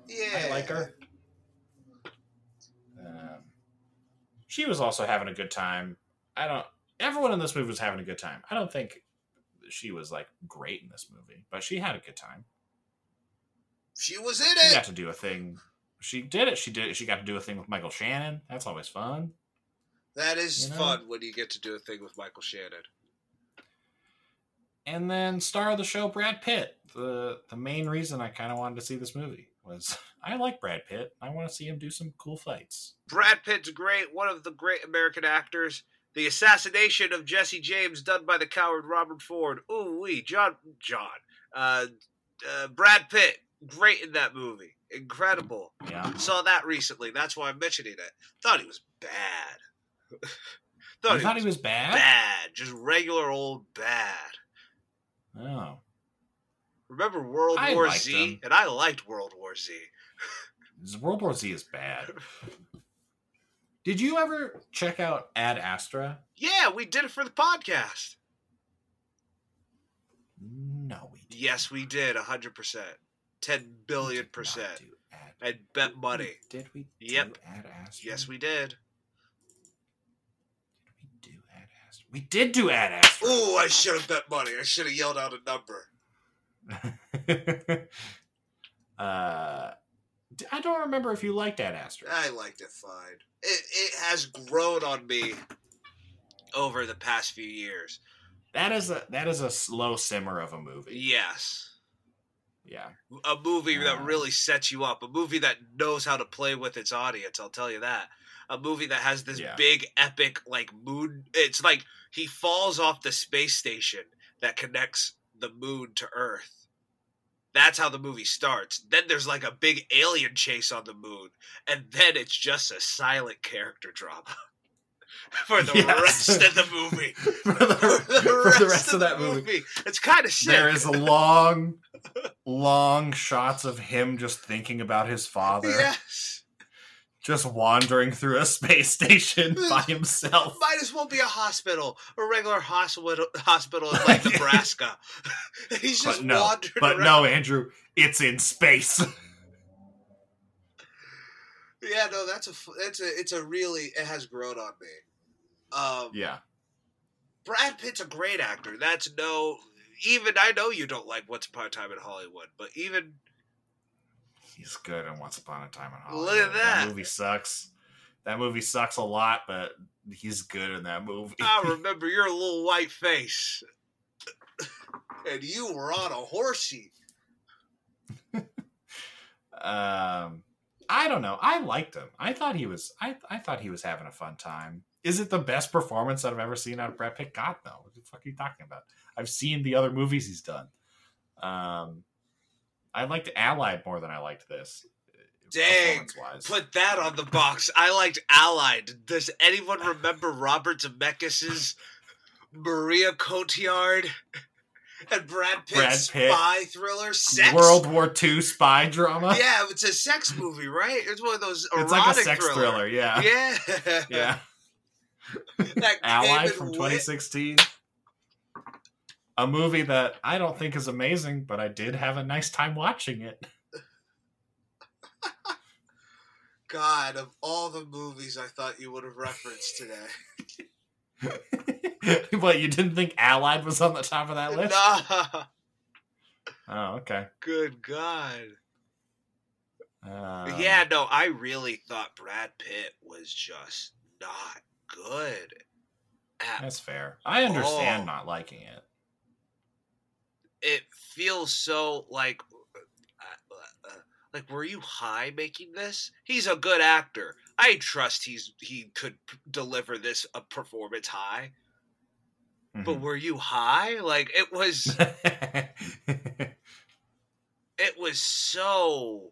Yeah. I like her. Um, she was also having a good time. I don't. Everyone in this movie was having a good time. I don't think she was like great in this movie, but she had a good time. She was in it. She it. got to do a thing. She did it. She did. She got to do a thing with Michael Shannon. That's always fun. That is You know? fun when you get to do a thing with Michael Shannon. And then star of the show, Brad Pitt. The the main reason I kind of wanted to see this movie was I like Brad Pitt. I want to see him do some cool fights. Brad Pitt's great, one of the great American actors. The assassination of Jesse James done by the coward Robert Ford. Ooh wee, John John. Uh, uh, Brad Pitt, great in that movie. Incredible. Yeah. Saw that recently. That's why I'm mentioning it. Thought he was bad. you thought he was bad? bad. Just regular old bad. Oh. Remember World I War Z? And I liked World War Z. World War Z is bad. Did you ever check out Ad Astra? Yeah, we did it for the podcast. No, we did. Yes, we did. 100%. 10 billion percent. I'd bet money. Did we Yep. Yes, we did. Did we do Ad Astra? We did do Ad Astra. Ooh, I should have bet money. I should have yelled out a number. uh, I don't remember if you liked Ad Astra. I liked it fine. It, it has grown on me over the past few years. That is a that is a slow simmer of a movie. Yes. Yeah. A movie that Um, really sets you up. A movie that knows how to play with its audience, I'll tell you that. A movie that has this Yeah. big, epic, like, moon. It's like he falls off the space station that connects the moon to Earth. That's how the movie starts. Then there's like a big alien chase on the moon. And then it's just a silent character drama for the Yes. rest of the movie. for, the, for the rest of that movie. It's kind of sick. There is a long, long shots of him just thinking about his father. Yes. just wandering through a space station by himself. Might as well be a hospital, a regular hospital, hospital in like Nebraska. He's just But no, wandering but around. no, Andrew, it's in space. Yeah, no, that's a it's a it's a really it has grown on me. Um, yeah, Brad Pitt's a great actor. That's no even I know you don't like Once Upon a Time in Hollywood, but even he's good in Once Upon a Time in Hollywood. Look at that. movie sucks. That movie sucks a lot, but he's good in that movie. I remember your little white face, and you were on a horsey. um, I don't know. I liked him. I thought he was. I I thought he was having a fun time. Is it the best performance that I've ever seen out of Brad Pitt? God no. What the fuck are you talking about? I've seen the other movies he's done. Um, I liked Allied more than I liked this. Dang. Put that on the box. I liked Allied. Does anyone remember Robert Zemeckis's Marion Cotillard and Brad Pitt's Brad Pitt. spy thriller Sex? World War II spy drama. Yeah, it's a sex movie, right? It's one of those erotic it's like a sex thriller. thriller. Yeah, Yeah, yeah. That Allied from and 2016. A movie that I don't think is amazing, but I did have a nice time watching it. God, of all the movies I thought you would have referenced today. what you didn't think Allied was on the top of that list? Nah, Oh, okay. good God. Um, yeah, no, I really thought Brad Pitt was just not good. At, that's fair. I understand Oh. not liking it. it feels so like, uh, uh, like, were you high making this? He's a good actor. I trust he's he could p- deliver this a performance high. But Mhm. were you high? Like it was. it was so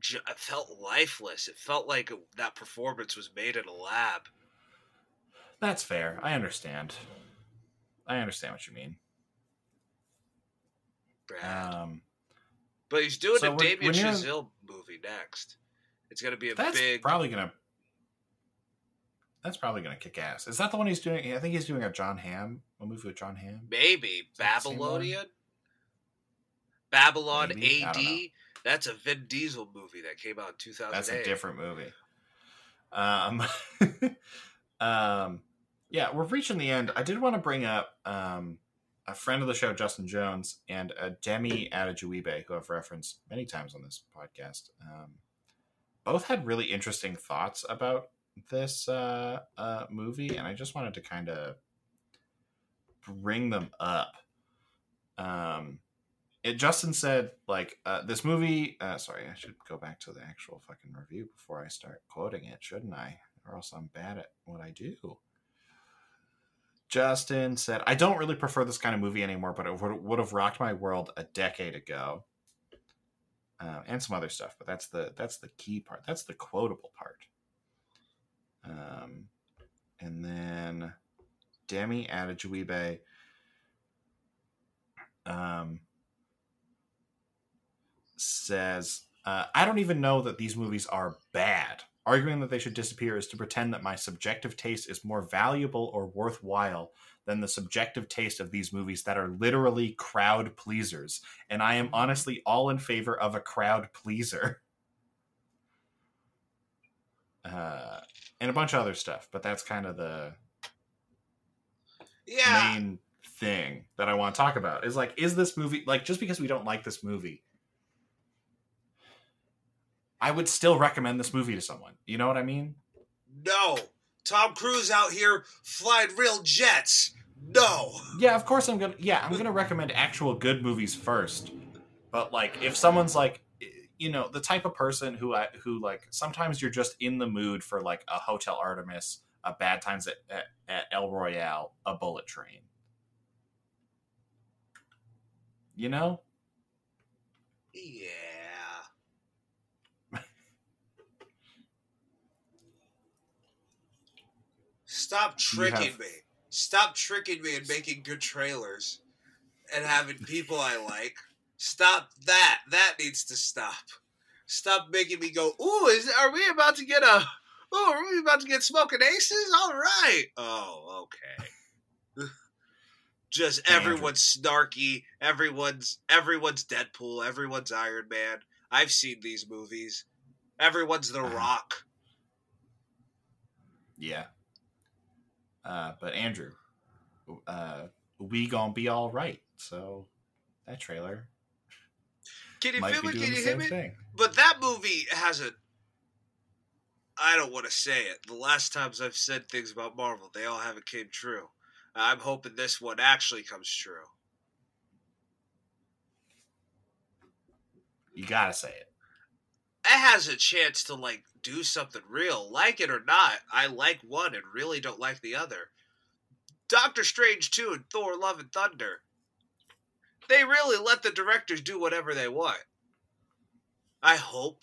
ju- it felt lifeless it felt like that performance was made in a lab that's fair. I understand. I understand what you mean. Brad. Um, but he's doing so a when- Damien when Chazelle movie next it's gonna be a that's big probably gonna. That's probably gonna kick ass. Is that the one he's doing? I think he's doing a John Hamm, a movie with John Hamm. maybe that the same one? babylonian babylon Maybe? Ad. That's a vin diesel movie that came out in 2008 That's a different movie. Um, um, yeah, we're reaching the end. I did want to bring up um, a friend of the show, Justin Jones, and a Demi Adejuyigbe, who I've referenced many times on this podcast. Um, both had really interesting thoughts about this uh, uh, movie, and I just wanted to kind of bring them up. Um, it, Justin said, like, uh, this movie. Uh, sorry, I should go back to the actual fucking review before I start quoting it, shouldn't I? Or else I'm bad at what I do. Justin said, I don't really prefer this kind of movie anymore, but it would, would have rocked my world a decade ago. Uh, and some other stuff, but that's the that's the key part. That's the quotable part. Um, and then Demi added Adejuyigbe um, says, uh, I don't even know that these movies are bad. Arguing that they should disappear is to pretend that my subjective taste is more valuable or worthwhile than the subjective taste of these movies that are literally crowd pleasers. And I am honestly all in favor of a crowd pleaser. Uh, and a bunch of other stuff, but that's kind of the yeah main thing that I want to talk about is like, is this movie like just because we don't like this movie? I would still recommend this movie to someone. You know what I mean? no tom cruise out here flying real jets no Yeah, of course I'm gonna. Yeah, I'm gonna recommend actual good movies first. But like, if someone's like, you know, the type of person who I who like sometimes you're just in the mood for like a Hotel Artemis, a Bad Times at, at, at El Royale, a Bullet Train. You know, yeah Stop tricking have- me. Stop tricking me and making good trailers and having people I like. Stop that. That needs to stop. Stop making me go. Ooh, is are we about to get a? Oh, are we about to get smoking aces? All right. Oh, okay. Just Andrew. everyone's snarky. Everyone's everyone's Deadpool. Everyone's Iron Man. I've seen these movies. Everyone's The Uh-huh. Rock. Yeah. Uh, but Andrew, uh, we gonna be all right. So that trailer Can you might feel be it? doing Can you me? thing. But that movie has a. I don't want to say it. The last times I've said things about Marvel, they all haven't came true. I'm hoping this one actually comes true. You gotta say it. It has a chance to like do something real, like it or not. I like one and really don't like the other. Doctor Strange 2 and Thor Love and Thunder. They really let the directors do whatever they want. I hope.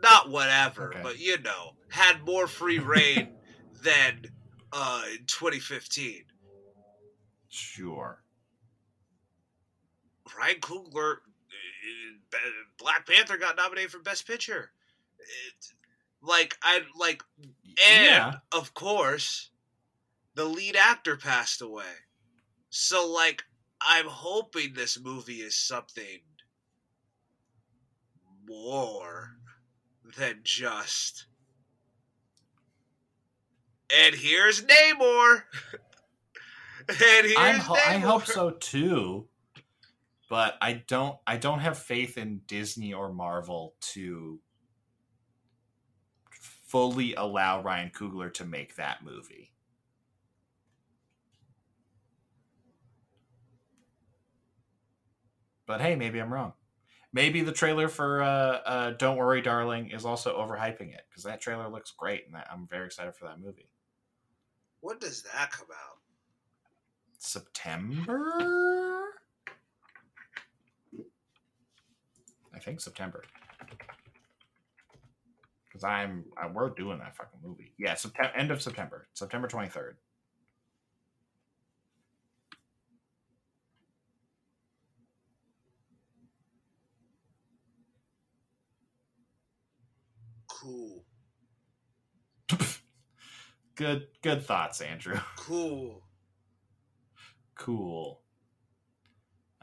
Not whatever, Okay. but you know, had more free rein than uh, in 2015. Sure. Ryan Coogler, uh, Black Panther got nominated for Best Picture. It, like I like And yeah. of course, the lead actor passed away. So like I'm hoping this movie is something more than just and here's Namor. and here's ho- I hope so too. But I don't I don't have faith in Disney or Marvel to fully allow Ryan Coogler to make that movie. But hey, maybe I'm wrong. Maybe the trailer for uh, uh, "Don't Worry, Darling" is also overhyping it because that trailer looks great, and that, I'm very excited for that movie. When does that come out? September. I think September. Because I'm, I, we're doing that fucking movie. Yeah, September, end of September, September twenty third. Cool. Good, good thoughts, Andrew. Cool. cool.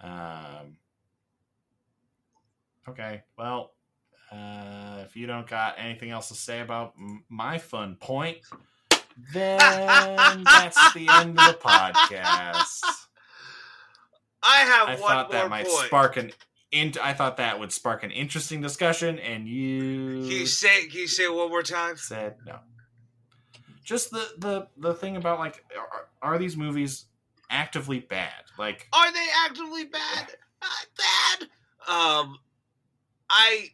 Um. Okay, well, uh, if you don't got anything else to say about m- my fun point, then that's the end of the podcast. I have I one thought more that might point. spark an. In, I thought that would spark an interesting discussion, and you Can you say? Can you say it one more time? said no. Just the the the thing about like, are, are these movies actively bad? Like, Are they actively bad? Uh, bad. Um, I.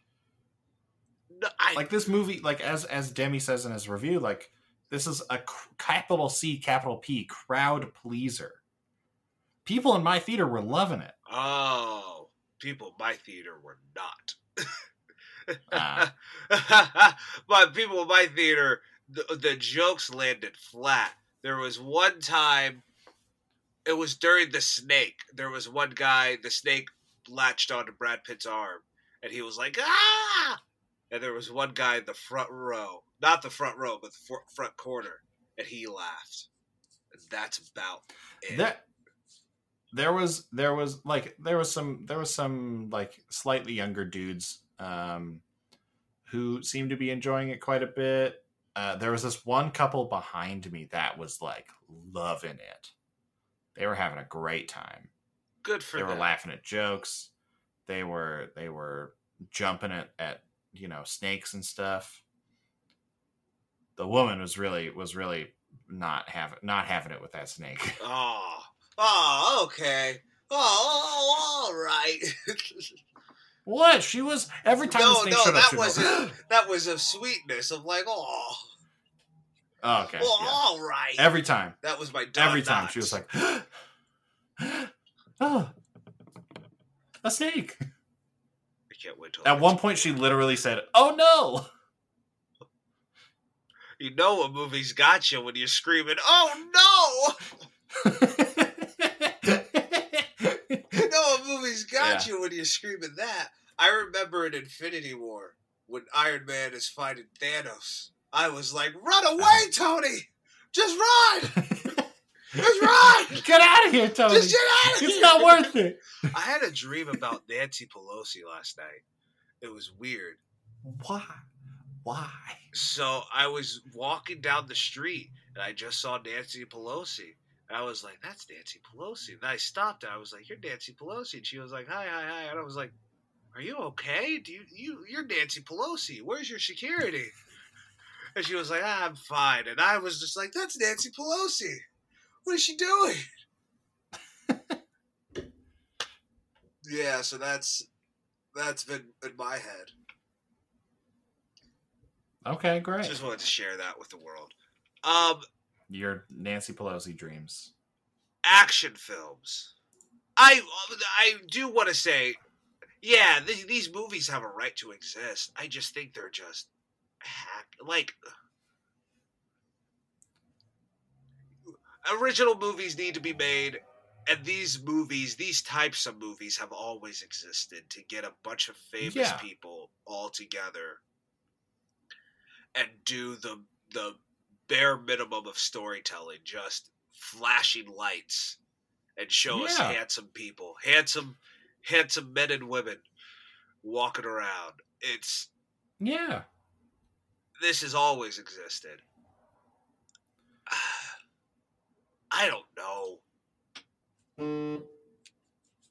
No, I like this movie like as as demi says in his review like this is a capital c capital p crowd pleaser people in my theater were loving it Oh, people in my theater were not. Ah. but people in my theater, the, the jokes landed flat. There was one time, it was during the snake. There was one guy, the snake latched onto Brad Pitt's arm, and he was like, ah! And there was one guy in the front row, not the front row, but the fr- front corner, and he laughed. And that's about it. that there was there was like there was some there was some like slightly younger dudes um who seemed to be enjoying it quite a bit uh there was this one couple behind me that was like loving it they were having a great time Good for them. they were laughing at jokes they were they were jumping at, at you know snakes and stuff the woman was really was really not having not having it with that snake Oh, oh, okay. Oh, all right. what she was every time No, no, that wasn't- that was of sweetness of like, oh, oh, okay well, yeah. all right. every time that was my every time she was like oh a snake can't wait till at one point she literally said oh no You know what movie's got you when you're screaming, "Oh no!" You know what movie's got Yeah. you when you're screaming that. I remember in Infinity War when Iron Man is fighting Thanos. I was like, "Run away, Tony! Just run! Just run! Get out of here, Tony. Just get out of here!" it's not worth it. I had a dream about Nancy Pelosi last night. It was weird. Why? Why? So I was walking down the street and I just saw Nancy Pelosi. And I was like, that's Nancy Pelosi. And I stopped and I was like, You're Nancy Pelosi. And she was like, Hi, hi, hi. And I was like, Are you okay? Do you you you're Nancy Pelosi. Where's your security? And she was like, ah, I'm fine. And I was just like, That's Nancy Pelosi. What is she doing? yeah, so that's that's been in my head. Okay, great. Just wanted to share that with the world. Um, Your Nancy Pelosi dreams. action films. I I do want to say, yeah, th- these movies have a right to exist. I just think they're just hack like original movies need to be made. And these movies, these types of movies, have always existed to get a bunch of famous Yeah. people all together and do the the bare minimum of storytelling, just flashing lights and show us handsome people, handsome, handsome men and women walking around. It's Yeah. this has always existed. I don't know.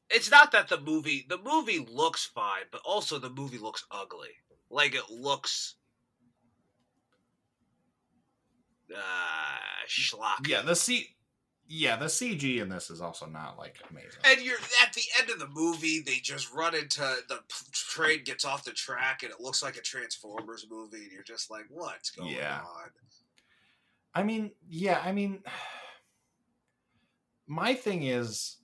It's not that the movie the movie looks fine, but also the movie looks ugly. Like it looks uh schlocky. Yeah, the C Yeah, the CG in this is also not like amazing. And you're at the end of the movie, they just run into the train gets off the track, and it looks like a Transformers movie, and you're just like, "What's going Yeah. on?" I mean, yeah, I mean my thing is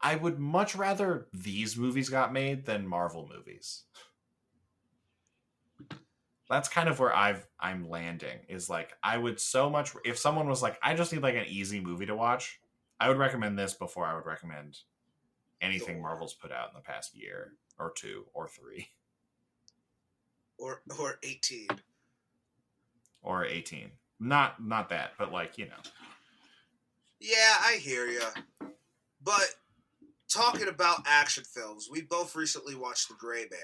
I would much rather these movies got made than Marvel movies. That's kind of where I've I'm landing is like I would so much if someone was like I just need like an easy movie to watch, I would recommend this before I would recommend anything. Marvel's put out in the past year or two or three Or or eighteen. or 18. Not not that, but like, you know. Yeah, I hear you. But talking about action films, we both recently watched The Gray Man.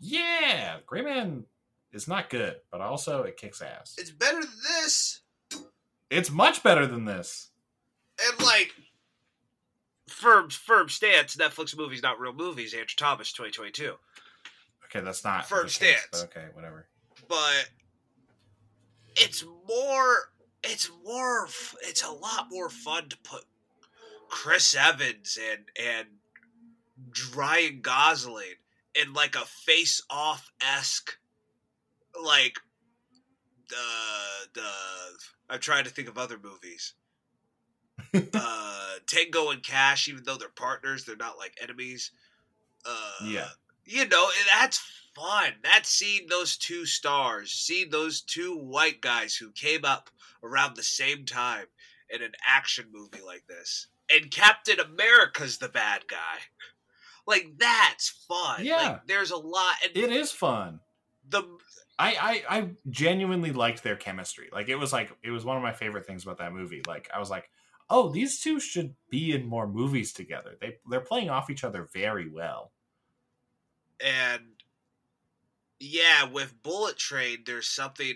Yeah, Gray Man is not good, but also it kicks ass. It's better than this, It's much better than this. and like firm firm stance. Netflix movies, not real movies. Andrew Thomas, twenty twenty two. Okay, that's not Firm case, stance. okay, whatever. but it's more it's more it's a lot more fun to put chris evans and and ryan gosling in like a face off esque like the the i'm trying to think of other movies uh tango and cash even though they're partners they're not like enemies uh Yeah. you know that's fun that's seeing those two stars seeing those two white guys who came up around the same time in an action movie like this and captain america's the bad guy like that's fun Yeah. like there's a lot and It is fun. the I, I I genuinely liked their chemistry. Like it was like it was one of my favorite things about that movie. Like I was like, oh, these two should be in more movies together. They they're playing off each other very well. and yeah with bullet train there's something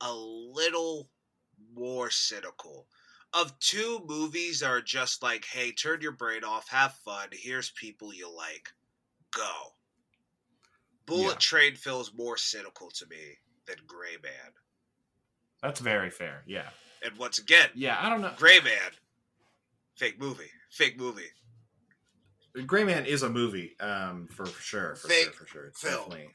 a little more cynical of two movies that are just like hey turn your brain off have fun here's people you like go bullet Yeah. train feels more cynical to me than gray man That's very fair. Yeah. and once again Yeah, I don't know. gray man fake movie fake movie Gray Man is a movie, um, for sure, for Fake sure, for sure. It's film. definitely,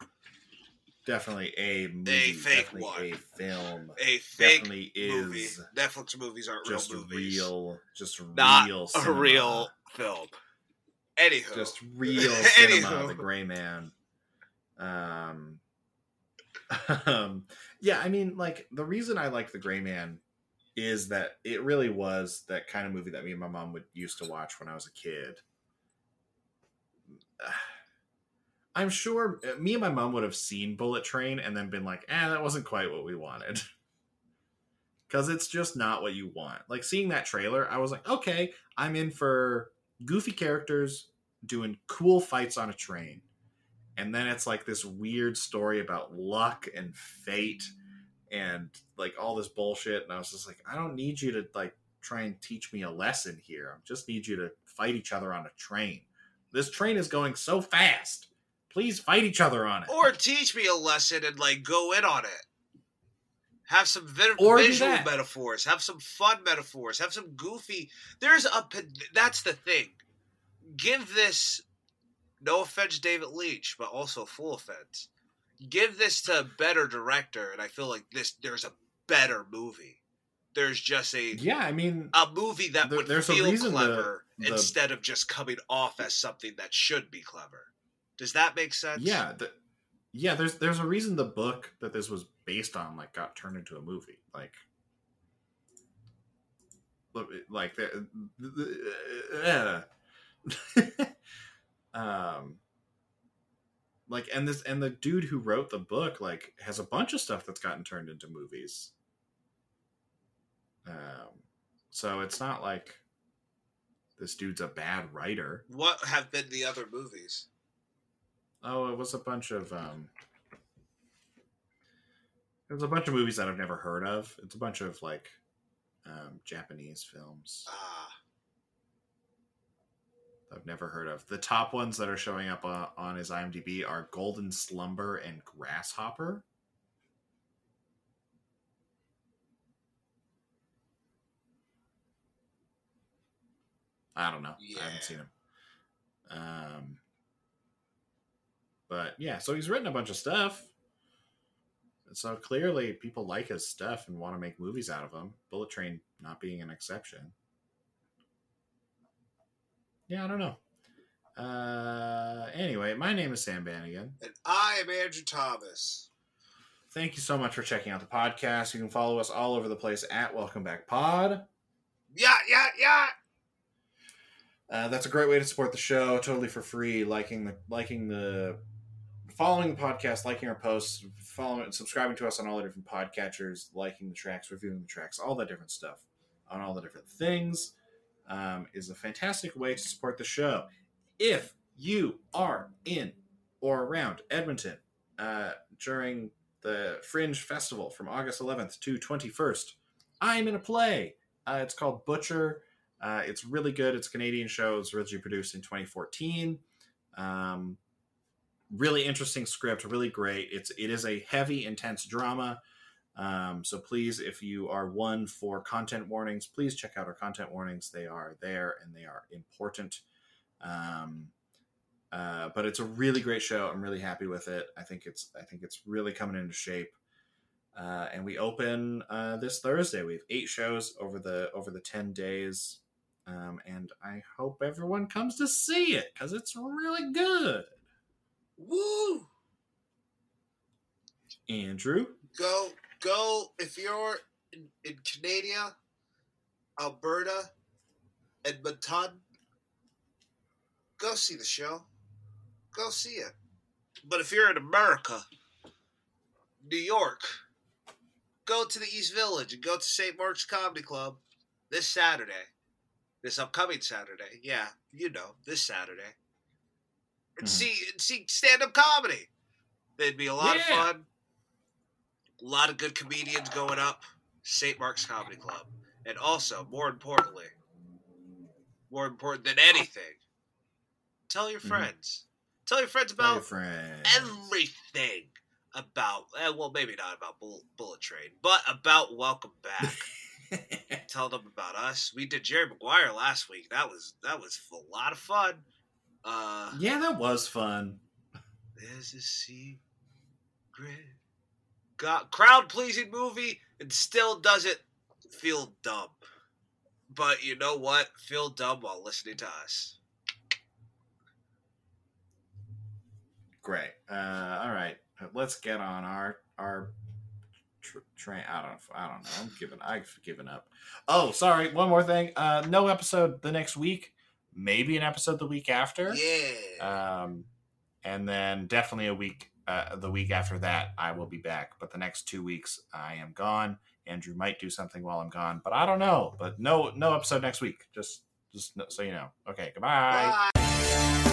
definitely a movie, fake definitely one. a film. a fake definitely movie is netflix movies aren't just real movies real, just not real, a real film anywho just real cinema. Anywho. The Gray Man. Um, um, yeah, I mean, like the reason I like the Gray Man is that it really was that kind of movie that me and my mom would used to watch when I was a kid. I'm sure uh, me and my mom would have seen Bullet Train and then been like, "Ah, that wasn't quite what we wanted." Cuz it's just not what you want. Like seeing that trailer, I was like, "Okay, I'm in for goofy characters doing cool fights on a train." And then it's like this weird story about luck and fate and like all this bullshit and I was just like, "I don't need you to like try and teach me a lesson here. I just need you to fight each other on a train. This train is going so fast." Please fight each other on it. Or teach me a lesson and like go in on it. Have some vi- visual metaphors. Have some fun metaphors. Have some goofy. There's a. That's the thing. Give this. No offense, David Leitch, but also full offense. Give this to a better director, and I feel like this. There's a better movie. There's just a Yeah, I mean, a movie that There- would feel reason the- clever the- instead of just coming off as something that should be clever. Does that make sense? yeah, the, yeah. There's there's a reason the book that this was based on like got turned into a movie. Like, like the, the uh, um, like and this and the dude who wrote the book like has a bunch of stuff that's gotten turned into movies. Um, so it's not like this dude's a bad writer. What have been the other movies? Oh, it was a bunch of um it was a bunch of movies that I've never heard of. It's a bunch of like um Japanese films Ah, I've never heard of. The top ones that are showing up uh, on his IMDb are Golden Slumber and Grasshopper. I don't know. I haven't seen him. Um, but yeah, so he's written a bunch of stuff. So clearly, people like his stuff and want to make movies out of him. Bullet Train not being an exception. Yeah, I don't know. Uh, anyway, my name is Sam Bannigan. and I am Andrew Thomas. Thank you so much for checking out the podcast. You can follow us all over the place at Welcome Back Pod. Yeah, yeah, yeah. Uh, that's a great way to support the show, totally for free. Liking the liking the following the podcast, liking our posts, following subscribing to us on all the different podcatchers, liking the tracks, reviewing the tracks, all that different stuff on all the different things um, is a fantastic way to support the show. If you are in or around Edmonton uh, during the Fringe Festival from August 11th to 21st, I'm in a play. Uh, it's called Butcher. Uh, it's really good. It's a Canadian show. It was originally produced in 2014. Um, really interesting script. Really great. It's it is a heavy, intense drama. Um, so please, if you are one for content warnings, please check out our content warnings. They are there and they are important. Um, uh, but it's a really great show. I'm really happy with it. I think it's I think it's really coming into shape. Uh, and we open uh, this Thursday. We have eight shows over the over the ten days, um, and I hope everyone comes to see it because it's really good. Woo! Andrew, Go, go. If you're in, in Canada, Alberta, Edmonton, go see the show. Go see it. But if you're in America, New York, go to the East Village and go to St. Mark's Comedy Club this Saturday. This upcoming Saturday. Yeah, you know, this Saturday. And Mhm. see see stand up comedy. It'd be a lot of fun. A lot of good comedians going up. St. Mark's Comedy Club. And also, more importantly, more important than anything, tell your Mhm. friends. Tell your friends tell your about friends. everything about, eh, well, maybe not about Bull- Bullet Train, but about Welcome Back. Tell them about us. We did Jerry Maguire last week. That was that was a lot of fun. Uh, yeah, that was fun. There's a secret. Got crowd pleasing movie and still doesn't feel dumb. But you know what? Feel dumb while listening to us. Great. Uh, all right, let's get on our our train. I don't. I don't know. I'm giving. I've given up. Oh, sorry. One more thing. Uh, no episode the next week. Maybe an episode the week after. Yeah. Um, and then definitely a week. Uh, the week after that, I will be back. But the next two weeks, I am gone. Andrew might do something while I'm gone, but I don't know. But no, no episode next week. Just, just so you know. Okay, goodbye. Bye.